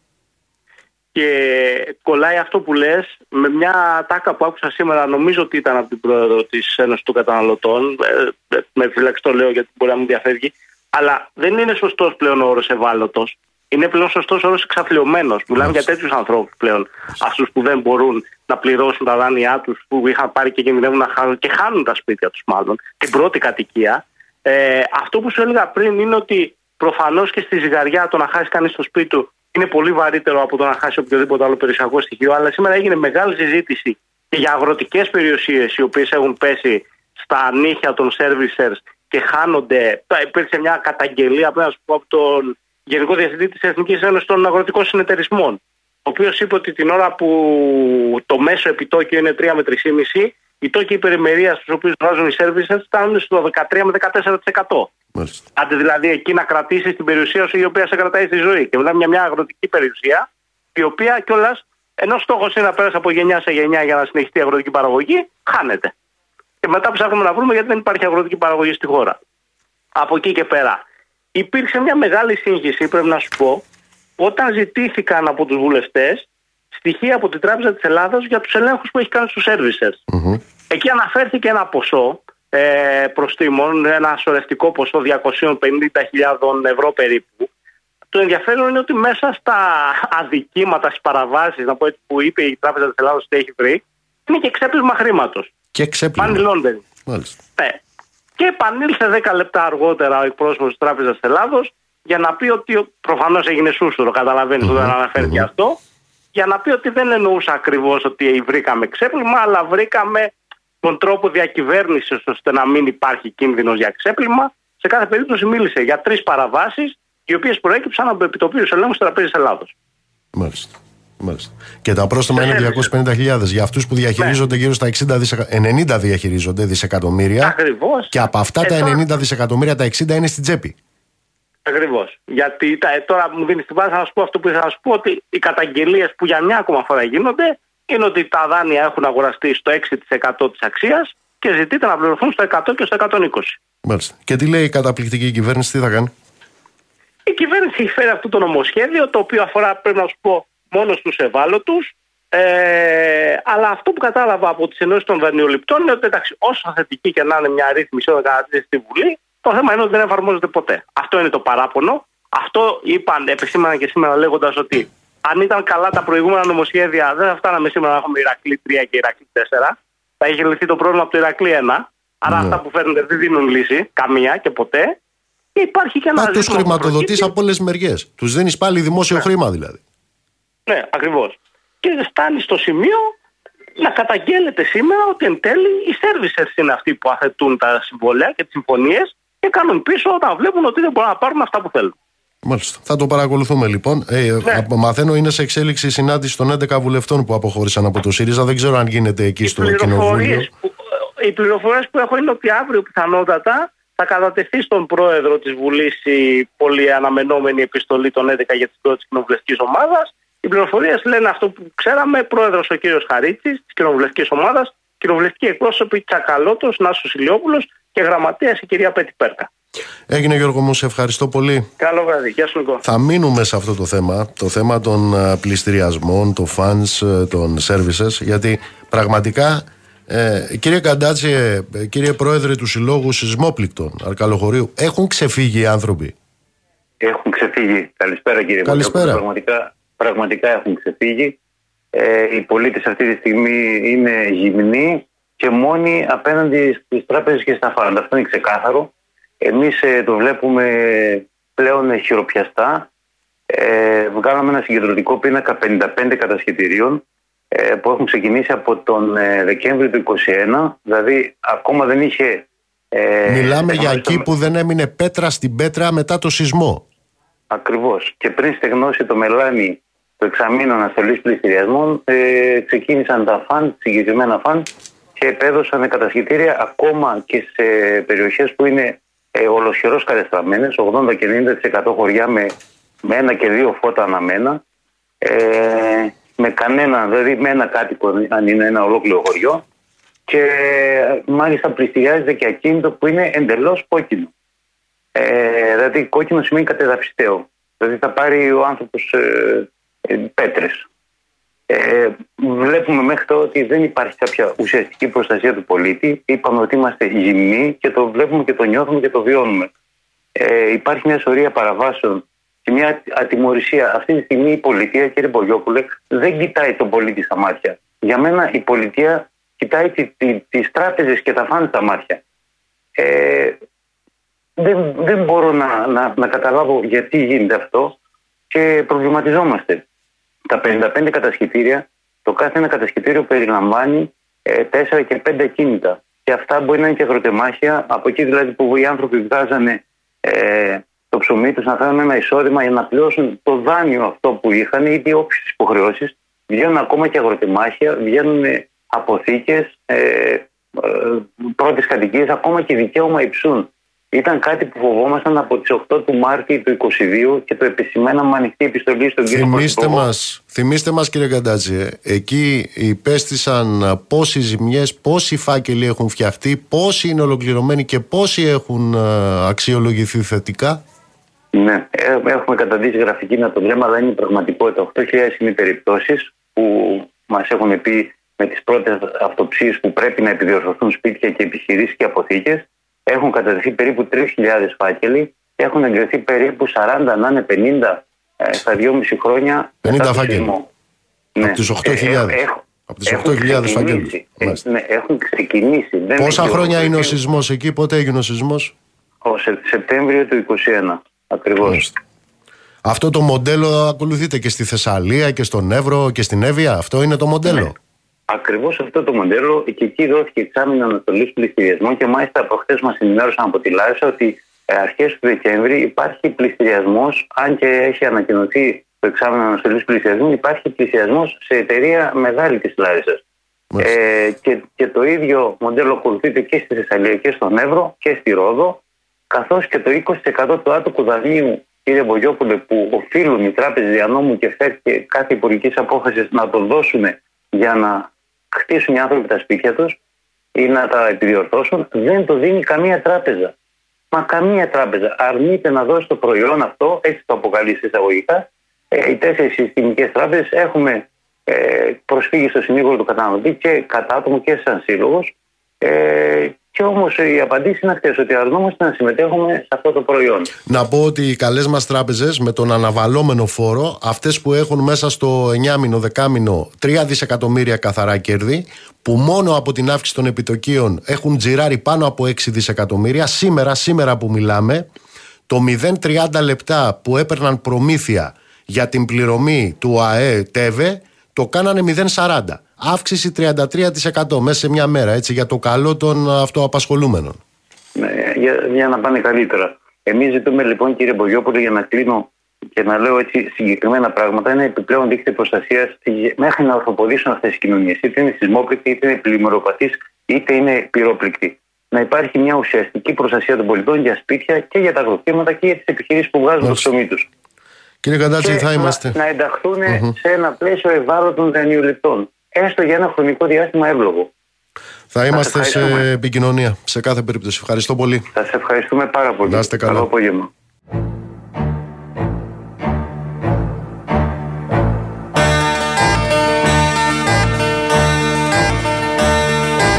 [SPEAKER 10] Και κολλάει αυτό που λες με μια τάκα που άκουσα σήμερα, νομίζω ότι ήταν από την πρόεδρο της Ένωσης των Καταναλωτών. Ε, ε, με φύλαξη το λέω γιατί μπορεί να μην διαφεύγει. Αλλά δεν είναι σωστός πλέον ο όρος ευάλωτος. Είναι πλέον σωστός όρος εξαθλειωμένος. Μιλάμε για τέτοιους ανθρώπους πλέον. Αυτούς που δεν μπορούν να πληρώσουν τα δάνειά τους, που είχαν πάρει και κινδυνεύουν να χάνουν και χάνουν τα σπίτια τους, μάλλον, την πρώτη κατοικία. Ε, αυτό που σου έλεγα πριν είναι ότι προφανώς και στη ζυγαριά το να χάσεις κανείς το σπίτι του είναι πολύ βαρύτερο από το να χάσει οποιοδήποτε άλλο περιουσιακό στοιχείο. Αλλά σήμερα έγινε μεγάλη συζήτηση και για αγροτικές περιουσίες οι οποίες έχουν πέσει στα νύχια των servicers και χάνονται. Υπήρξε μια καταγγελία από τον Γενικό Διευθυντή της Εθνικής Ένωσης των Αγροτικών Συνεταιρισμών, ο οποίος είπε ότι την ώρα που το μέσο επιτόκιο είναι 3 με 3,5, οι τόκοι υπερημερίας στους οποίους βάζουν οι services φτάνουν στο 13 με 14%.
[SPEAKER 2] Μάλιστα.
[SPEAKER 10] Άντε δηλαδή εκεί να κρατήσεις την περιουσία σου η οποία σε κρατάει στη ζωή. Και μιλάμε για μια αγροτική περιουσία, η οποία κιόλας, ενώ στόχος είναι να πέρασε από γενιά σε γενιά για να συνεχιστεί η αγροτική παραγωγή, χάνεται. Και μετά ψάχνουμε να βρούμε γιατί δεν υπάρχει αγροτική παραγωγή στη χώρα. Από εκεί και πέρα. Υπήρξε μια μεγάλη σύγχυση, πρέπει να σου πω, όταν ζητήθηκαν από τους βουλευτές στοιχεία από την Τράπεζα της Ελλάδας για τους ελέγχους που έχει κάνει στους services.
[SPEAKER 2] Μμμ.
[SPEAKER 10] Εκεί αναφέρθηκε ένα ποσό ε, προστήμων, ένα σωρευτικό ποσό 250.000 ευρώ περίπου. Το ενδιαφέρον είναι ότι μέσα στα αδικήματα, στις παραβάσεις, να πω έτσι, που είπε η Τράπεζα της Ελλάδας ότι έχει βρει, είναι και ξέπλυσμα χρήματος.
[SPEAKER 2] Και
[SPEAKER 10] Money
[SPEAKER 2] ξέπλυμα.
[SPEAKER 10] laundering.
[SPEAKER 2] Μάλιστα.
[SPEAKER 10] Ναι. Και επανήλθε 10 λεπτά αργότερα ο εκπρόσωπος της Τράπεζας Ελλάδος για να πει ότι. Προφανώς έγινε σούσουρο, καταλαβαίνεις όταν αναφέρθηκε αυτό. Για να πει ότι δεν εννοούσα ακριβώς ότι βρήκαμε ξέπλυμα, αλλά βρήκαμε τον τρόπο διακυβέρνησης ώστε να μην υπάρχει κίνδυνος για ξέπλυμα. Σε κάθε περίπτωση μίλησε για τρεις παραβάσεις, οι οποίες προέκυψαν από επιτοπίου ελέγχου της Τραπέζα Ελλάδος.
[SPEAKER 2] Μάλιστα. Μάλιστα. Και τα πρόστιμα είναι
[SPEAKER 10] services.
[SPEAKER 2] 250.000 για αυτούς που διαχειρίζονται γύρω στα 60 δισεκα... 90 διαχειρίζονται δισεκατομμύρια.
[SPEAKER 10] Ακριβώς.
[SPEAKER 2] Και από αυτά τα 90 δισεκατομμύρια τα 60 είναι στην τσέπη.
[SPEAKER 10] Ακριβώς. Γιατί τα, ε, τώρα μου δίνεις την βάση να σου πω αυτό που ήθελα να σου πω ότι οι καταγγελίες που για μια ακόμα φορά γίνονται είναι ότι τα δάνεια έχουν αγοραστεί στο 6% της αξίας και ζητείται να πληρωθούν στο 100 και στο 120.
[SPEAKER 2] Μάλιστα. Και τι λέει η καταπληκτική κυβέρνηση, τι θα κάνει;
[SPEAKER 10] Η κυβέρνηση έχει φέρει αυτό το νομοσχέδιο το οποίο αφορά πρέπει να σου πω μόνος στους ευάλωτους ε, αλλά αυτό που κατάλαβα από τις ενώσεις των δανειοληπτών είναι ότι εντάξει, όσο θετική και να είναι μια ρύθμιση όταν κατατίθεται στη Βουλή το θέμα είναι ότι δεν εφαρμόζεται ποτέ. Αυτό είναι το παράπονο. Αυτό είπαν, επισήμαναν και σήμερα λέγοντας ότι αν ήταν καλά τα προηγούμενα νομοσχέδια, δεν θα φτάναμε σήμερα να έχουμε Ηρακλή 3 και Ηρακλή 4. Θα είχε λυθεί το πρόβλημα από το Ηρακλή 1. Άρα
[SPEAKER 2] Ναι.
[SPEAKER 10] αυτά που φέρνετε δεν δίνουν λύση, καμία και ποτέ. Και υπάρχει και ένα
[SPEAKER 2] Α, τους
[SPEAKER 10] ζήτημα που
[SPEAKER 2] χρηματοδοτείς
[SPEAKER 10] προκύπτει.
[SPEAKER 2] από όλες τις μεριές. Τους δίνεις πάλι δημόσιο χρήμα δηλαδή.
[SPEAKER 10] Ναι, ακριβώς. Και φτάνει στο σημείο να καταγγέλλεται σήμερα ότι εν τέλει οι services είναι αυτοί που αθετούν τα συμβόλαια και τις συμφωνίες και κάνουν πίσω όταν βλέπουν ότι δεν μπορούν να πάρουν αυτά που θέλουν.
[SPEAKER 2] Μάλιστα. Θα το παρακολουθούμε λοιπόν. Ε,
[SPEAKER 10] Ναι.
[SPEAKER 2] απ- Μαθαίνω είναι σε εξέλιξη η συνάντηση των 11 βουλευτών που αποχώρησαν από το ΣΥΡΙΖΑ. Δεν ξέρω αν γίνεται εκεί στο Κοινοβούλιο.
[SPEAKER 10] πληροφορίες που, οι πληροφορίες που έχω είναι ότι αύριο πιθανότατα θα κατατεθεί στον πρόεδρο της Βουλής η πολύ αναμενόμενη επιστολή των 11 για την πρώτη κοινοβουλευτικής ομάδας. Οι πληροφορίες λένε αυτό που ξέραμε, πρόεδρος ο κύριος Χαρίτση της κοινοβουλευτικής ομάδας, κοινοβουλευτικοί εκπρόσωποι Τσακαλώτος, Νάσος Ηλιόπουλος και γραμματέας η κυρία Πέτη Πέρκα.
[SPEAKER 2] Έγινε Γιώργο μου, σε ευχαριστώ πολύ.
[SPEAKER 10] Καλό βράδυ. Γεια σου Νικό.
[SPEAKER 2] Θα μείνουμε σε αυτό το θέμα, το θέμα των ε, πληστηριασμών, των fans, ε, των services, γιατί πραγματικά, ε, κύριε Καντάτση, ε, κύριε Πρόεδρε του Συλλόγου Σεισμόπληκτων Αρκαλοχωρίου, έχουν ξεφύγει οι άνθρωποι;
[SPEAKER 11] Έχουν ξεφύγει. Καλησπέρα κύριε
[SPEAKER 2] Καλησπέρα.
[SPEAKER 11] Πατρόπουλο. Πραγματικά, πραγματικά έχουν ξεφύγει. Ε, οι πολίτες αυτή τη στιγμή είναι γυμνοί και μόνοι απέναντι στις τράπεζες και στα φάρντα. Αυτό είναι ξεκάθαρο. Εμείς ε, το βλέπουμε πλέον χειροπιαστά. Ε, βγάλαμε ένα συγκεντρωτικό πίνακα 55 κατασχετηρίων ε, που έχουν ξεκινήσει από τον ε, Δεκέμβριο του 2021. Δηλαδή ακόμα δεν είχε... Ε,
[SPEAKER 2] Μιλάμε για
[SPEAKER 11] στεγνώσει το-
[SPEAKER 2] εκεί που δεν έμεινε πέτρα στην πέτρα μετά το σεισμό.
[SPEAKER 11] Ακριβώς. Και πριν στεγνώσει το μελάνι το εξαμήνων αναστολής πληστηριασμών, ε, ξεκίνησαν τα φαν, συγκεκριμένα φαν, και επέδωσαν κατασχετήρια ακόμα και σε περιοχές που είναι ε, ολοσχερός κατεστραμμένε, 80 και 90% χωριά με, με ένα και δύο φώτα αναμένα. Ε, με κανένα, δηλαδή με ένα κάτοικο, αν είναι ένα ολόκληρο χωριό. Και ε, μάλιστα πληστηριάζεται και ακίνητο που είναι εντελώς κόκκινο. Ε, δηλαδή κόκκινο σημαίνει κατεδαφιστέο. Δηλαδή θα πάρει ο άνθρωπος ε, ε, πέτρες. Ε, βλέπουμε μέχρι τώρα ότι δεν υπάρχει κάποια ουσιαστική προστασία του πολίτη. Είπαμε ότι είμαστε γυμνοί και το βλέπουμε και το νιώθουμε και το βιώνουμε. Ε, υπάρχει μια σωρία παραβάσεων και μια ατιμορρησία. Αυτή τη στιγμή η πολιτεία, κύριε Μπογιόπουλε, δεν κοιτάει τον πολίτη στα μάτια. Για μένα η πολιτεία κοιτάει τι, τι, τις τράπεζες και τα φάνε στα μάτια. Ε, δεν, δεν μπορώ να, να, να καταλάβω γιατί γίνεται αυτό και προβληματιζόμαστε. Τα 55 κατασχετήρια, το κάθε ένα κατασχετήριο περιλαμβάνει ε, 4 και 5 κίνητα. Και αυτά μπορεί να είναι και αγροτεμάχια, από εκεί δηλαδή που οι άνθρωποι βγάζανε ε, το ψωμί τους να φέρουν ένα εισόδημα για να πληρώσουν το δάνειο αυτό που είχαν ή τι όποιες υποχρεώσεις. Βγαίνουν ακόμα και αγροτεμάχια, βγαίνουν αποθήκες, ε, ε, πρώτης κατοικίας, ακόμα και δικαίωμα υψούν. Ήταν κάτι που φοβόμασταν από τις 8 του Μάρτη του 2022 και το επισημέναμε με ανοιχτή επιστολή στον κύριο
[SPEAKER 2] Θυμήστε
[SPEAKER 11] Πρωθυπουργό.
[SPEAKER 2] μας, θυμήστε μας κύριε Καντάτζη, ε, εκεί υπέστησαν πόσοι ζημιές, πόσοι φάκελοι έχουν φτιαχτεί, πόσοι είναι ολοκληρωμένοι και πόσοι έχουν ε, αξιολογηθεί θετικά;
[SPEAKER 11] Ναι, ε, έχουμε καταδείξει γραφική να το βλέμμα, αλλά είναι η πραγματικότητα. 8.000 είναι οι περιπτώσεις που μας έχουν πει με τις πρώτες αυτοψίες που πρέπει να επιδιορθωθούν σπίτια και επιχειρήσεις και αποθήκες. Έχουν καταδεχθεί περίπου 3.000 φάκελοι και έχουν εγκριθεί περίπου 40, να είναι 50 ε, στα 2,5 χρόνια.
[SPEAKER 2] 50
[SPEAKER 11] μετά το
[SPEAKER 2] φάκελοι.
[SPEAKER 11] σεισμό.
[SPEAKER 2] Από τις 8.000.
[SPEAKER 11] έχω-
[SPEAKER 2] Από τις
[SPEAKER 11] έχουν
[SPEAKER 2] 8.000 φάκελους.
[SPEAKER 11] ξεκινήσει. Ε,
[SPEAKER 2] Μάλιστα.
[SPEAKER 11] ναι, έχουν ξεκινήσει. Δεν
[SPEAKER 2] Πόσα
[SPEAKER 11] έχει
[SPEAKER 2] χρόνια είναι ο
[SPEAKER 11] ολοκληρωθεί.
[SPEAKER 2] σεισμός εκεί, πότε έγινε ο σεισμός;
[SPEAKER 11] Ο Σε- Σεπτέμβριο του 2021. Ακριβώς.
[SPEAKER 2] Μάλιστα. Αυτό το μοντέλο ακολουθείτε και στη Θεσσαλία και στον Εύρο και στην Εύβοια; Αυτό είναι το μοντέλο;
[SPEAKER 11] Ναι. Ακριβώς αυτό το μοντέλο και εκεί δόθηκε εξάμεινο ανατολή πληστηριασμού και μάλιστα προχθέ μας ενημέρωσαν από τη Λάρισα ότι αρχές του Δεκέμβρη υπάρχει πληστηριασμό, αν και έχει ανακοινωθεί το εξάμεινο ανατολή πληστηριασμού, υπάρχει πληστηριασμό σε εταιρεία μεγάλη της Λάρισας. Ε, και, και το ίδιο μοντέλο ακολουθείται και στη Θεσσαλία και στον Εύρο και στη Ρόδο, καθώς και το 20% του άτοκου δανείου, κύριε Μπογιόπουλε, που οφείλουν οι τράπεζες δια νόμου και ΦΕΔ και κάθε υπουργική απόφασης να το δώσουν για να χτίσουν οι άνθρωποι τα σπίτια τους ή να τα επιδιορθώσουν, δεν το δίνει καμία τράπεζα. Μα καμία τράπεζα αρνείται να δώσει το προϊόν αυτό, έτσι το αποκαλεί σε εισαγωγικά. Ε, οι τέσσερις συστημικές τράπεζες έχουμε ε, προσφύγει στο συνήγορο του καταναλωτή και κατά άτομο και σαν σύλλογος. Ε, και όμως οι απαντήσει είναι αυτές, ότι αρνούμαστε να συμμετέχουμε σε αυτό το προϊόν.
[SPEAKER 2] Να πω ότι οι καλές μας τράπεζες με τον αναβαλόμενο φόρο, αυτές που έχουν μέσα στο 9 μήνο, 10 μήνο 3 δισεκατομμύρια καθαρά κέρδη, που μόνο από την αύξηση των επιτοκίων έχουν τζιράρει πάνω από 6 δισεκατομμύρια, σήμερα, σήμερα που μιλάμε, το 0,30 λεπτά που έπαιρναν προμήθεια για την πληρωμή του ΑΕ ΤΕΒΕ, το κάνανε 0,40. Αύξηση 33% μέσα σε μια μέρα, έτσι, για το καλό των αυτοαπασχολούμενων.
[SPEAKER 11] Ναι, για, για να πάνε καλύτερα. Εμείς ζητούμε λοιπόν, κύριε Μπογιόπουλο, για να κλείνω και να λέω έτσι συγκεκριμένα πράγματα, ένα επιπλέον δίκτυο προστασίας μέχρι να ορθοποδήσουν αυτές τι κοινωνίες. Είτε είναι σεισμόπληκτοι, είτε είναι πλημμυροπατή, είτε είναι πυρόπληκτοι. Να υπάρχει μια ουσιαστική προστασία των πολιτών για σπίτια και για τα αγροκτήματα και για τις επιχειρήσεις που βγάζουν το ψωμί τους.
[SPEAKER 2] Κύριε Καντάτση,
[SPEAKER 11] Και
[SPEAKER 2] θα
[SPEAKER 11] να-
[SPEAKER 2] είμαστε.
[SPEAKER 11] Να, ενταχθούν
[SPEAKER 2] Μμμ.
[SPEAKER 11] σε ένα πλαίσιο ευάλωτων δανειοληπτών. Έστω για ένα χρονικό διάστημα εύλογο.
[SPEAKER 2] Θα είμαστε σε
[SPEAKER 11] ευχαριστούμε.
[SPEAKER 2] επικοινωνία σε κάθε περίπτωση. Ευχαριστώ πολύ.
[SPEAKER 11] Σα ευχαριστούμε πάρα πολύ.
[SPEAKER 2] Να είστε καλά.
[SPEAKER 11] Καλό απόγευμα.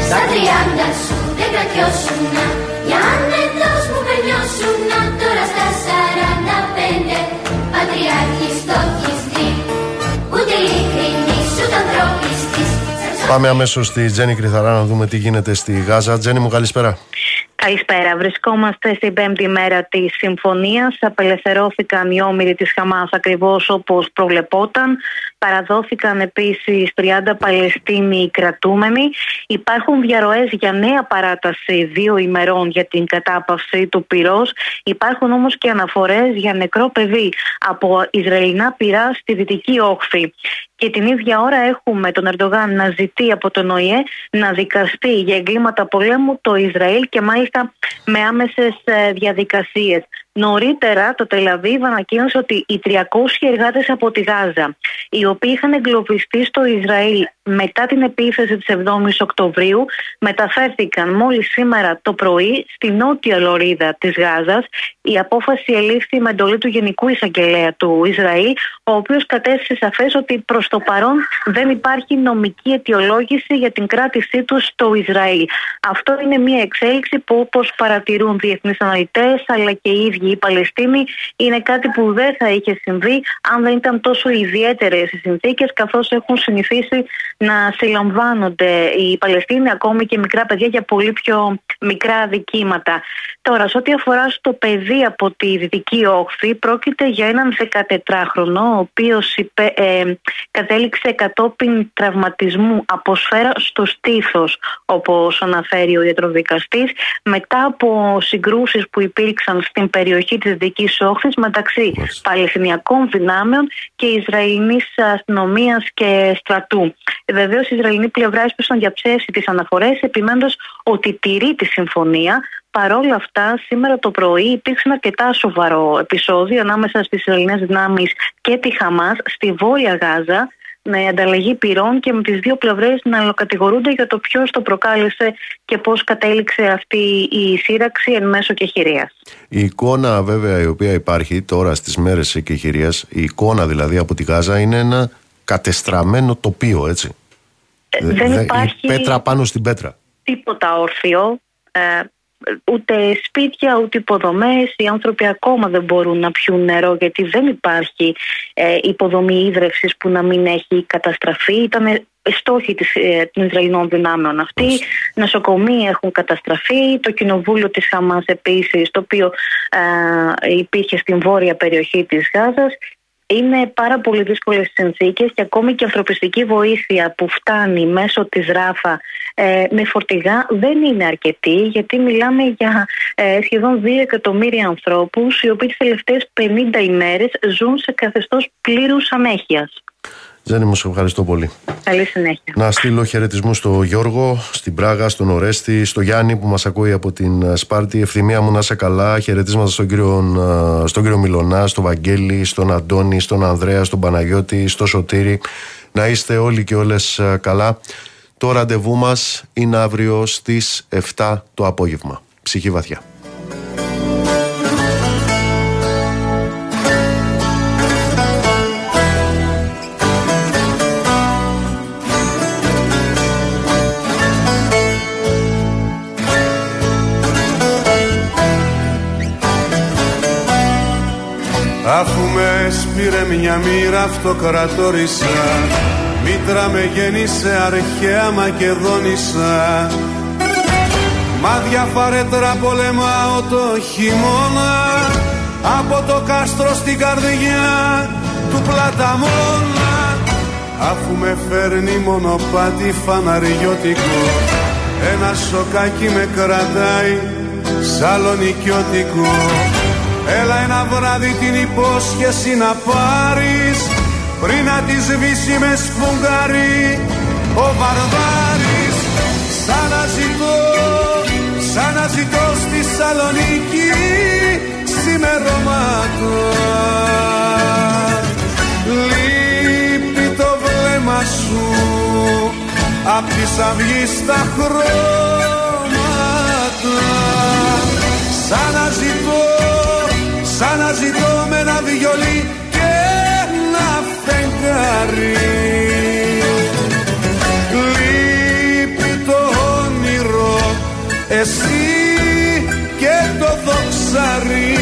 [SPEAKER 12] Στα τριάντα σου δεν κρατιώσουνα
[SPEAKER 2] Πάμε αμέσως στη Τζέννη Κρυθαρά να δούμε τι γίνεται στη Γάζα. Τζέννη μου, καλησπέρα.
[SPEAKER 13] Καλησπέρα. Βρισκόμαστε στην πέμπτη μέρα της συμφωνίας. Απελευθερώθηκαν οι όμοιροι της Χαμάς ακριβώς όπως προβλεπόταν. Παραδόθηκαν επίσης 30 Παλαιστίνοι κρατούμενοι. Υπάρχουν διαρροές για νέα παράταση δύο ημερών για την κατάπαυση του πυρός. Υπάρχουν όμως και αναφορές για νεκρό παιδί από Ισραηλινά πυρά στη δυτική όχθη. Και την ίδια ώρα έχουμε τον Ερντογάν να ζητεί από τον ΟΗΕ να δικαστεί για εγκλήματα πολέμου το Ισραήλ και μάλιστα με άμεσες ε, διαδικασίες. Νωρίτερα το Τελαβίβ ανακοίνωσε ότι οι 300 εργάτες από τη Γάζα οι οποίοι είχαν εγκλωβιστεί στο Ισραήλ μετά την επίθεση της 7ης Οκτωβρίου μεταφέρθηκαν μόλις σήμερα το πρωί στη νότια λωρίδα της Γάζας. Η απόφαση ελήφθη με εντολή του Γενικού Εισαγγελέα του Ισραήλ ο οποίος κατέστησε σαφές ότι προς το παρόν δεν υπάρχει νομική αιτιολόγηση για την κράτησή τους στο Ισραήλ. Αυτό είναι μια εξέλιξη που όπως παρατηρούν διεθνείς αναλυτές αλλά και οι ίδιοι οι Παλαιστίνοι είναι κάτι που δεν θα είχε συμβεί αν δεν ήταν τόσο ιδιαίτερες οι συνθήκες καθώς έχουν συνηθίσει να συλλαμβάνονται οι Παλαιστίνοι ακόμη και μικρά παιδιά για πολύ πιο μικρά αδικήματα. Τώρα, σε ό,τι αφορά στο παιδί από τη Δυτική Όχθη, πρόκειται για έναν 14χρονο, ο οποίος υπε- ε, κατέληξε κατόπιν τραυματισμού από σφαίρα στο στήθος, όπως αναφέρει ο ιατροδικαστής, μετά από συγκρούσεις που υπήρξαν στην περιοχή περιοχή της Δικής Όχθης μεταξύ Παλαιστινιακών δυνάμεων και Ισραηλινής αστυνομίας και στρατού. Βεβαίως η Ισραηλινή πλευρά έσπεσε να διαψεύσει τις αναφορές επιμένοντας ότι τηρεί τη συμφωνία Παρ' όλα αυτά, σήμερα το πρωί υπήρξε ένα αρκετά σοβαρό επεισόδιο ανάμεσα στις Ελληνέ δυνάμεις και τη Χαμάς στη Βόρεια Γάζα με ανταλλαγή πυρών και με τις δύο πλευρές να αλλοκατηγορούνται για το ποιος το προκάλεσε και πώς κατέληξε αυτή η σύραξη εν μέσω κεχηρίας.
[SPEAKER 2] Η εικόνα βέβαια η οποία υπάρχει τώρα στις μέρες κεχηρίας, η εικόνα δηλαδή από τη Γάζα είναι ένα κατεστραμμένο τοπίο έτσι.
[SPEAKER 13] Ε, δεν υπάρχει...
[SPEAKER 2] Η πέτρα πάνω στην πέτρα.
[SPEAKER 13] Τίποτα όρθιο. Ε, ούτε σπίτια ούτε υποδομές. Οι άνθρωποι ακόμα δεν μπορούν να πιούν νερό γιατί δεν υπάρχει ε, υποδομή ίδρυυσης που να μην έχει καταστραφεί. Ήταν στόχοι της, ε, των Ισραηλινών δυνάμεων αυτοί. Νοσοκομεία έχουν καταστραφεί. Το κοινοβούλιο της Χαμάς επίσης το οποίο ε, υπήρχε στην βόρεια περιοχή της Γάζας είναι πάρα πολύ δύσκολες συνθήκες και ακόμη και η ανθρωπιστική βοήθεια που φτάνει μέσω της ράφα ε, με φορτηγά δεν είναι αρκετή γιατί μιλάμε για ε, σχεδόν 2 εκατομμύρια ανθρώπους οι οποίοι τις τελευταίες 50 ημέρες ζουν σε καθεστώς πλήρους ανέχειας.
[SPEAKER 2] Ζένη μου, σε ευχαριστώ πολύ.
[SPEAKER 13] Καλή συνέχεια.
[SPEAKER 2] Να στείλω χαιρετισμούς στο Γιώργο, στην Πράγα, στον Ορέστη, στο Γιάννη που μας ακούει από την ε, Σπάρτη. Ευθυμία μου να είσαι καλά. Χαιρετίσματα στον κύριο, ε, στον κύριο Μιλονά, στον Βαγγέλη, στον Αντώνη, στον Ανδρέα, στον Παναγιώτη, στο Σωτήρη. Να είστε όλοι και όλες ε, καλά. Το ραντεβού μας είναι αύριο στις 7 το απόγευμα. Ψυχή βαθιά.
[SPEAKER 14] Με σπήρε μια μοίρα αυτοκρατόρισα. Μήτρα με γέννησε αρχαία Μακεδόνισσα. Μάδια φαρέτρα πολεμάω το χειμώνα Από το κάστρο στην καρδιά του πλαταμόνα. Αφού με φέρνει μονοπάτι φαναριώτικο Ένα σοκάκι με κρατάει σαλονικιώτικο Έλα ένα βράδυ την υπόσχεση να πάρεις Πριν να τη σβήσει με σφουγγάρι. Ο Βαρδάρης Σαν να ζητώ, σαν να ζητώ στη Σαλονίκη ξημερώματα Λείπει το βλέμμα σου απ' τις αυγείς τα χρώματα. Σαν να ζητώ Σαν να με ένα βιολί και ένα φεγγάρι. Λείπει το όνειρο, εσύ και το δοξαρί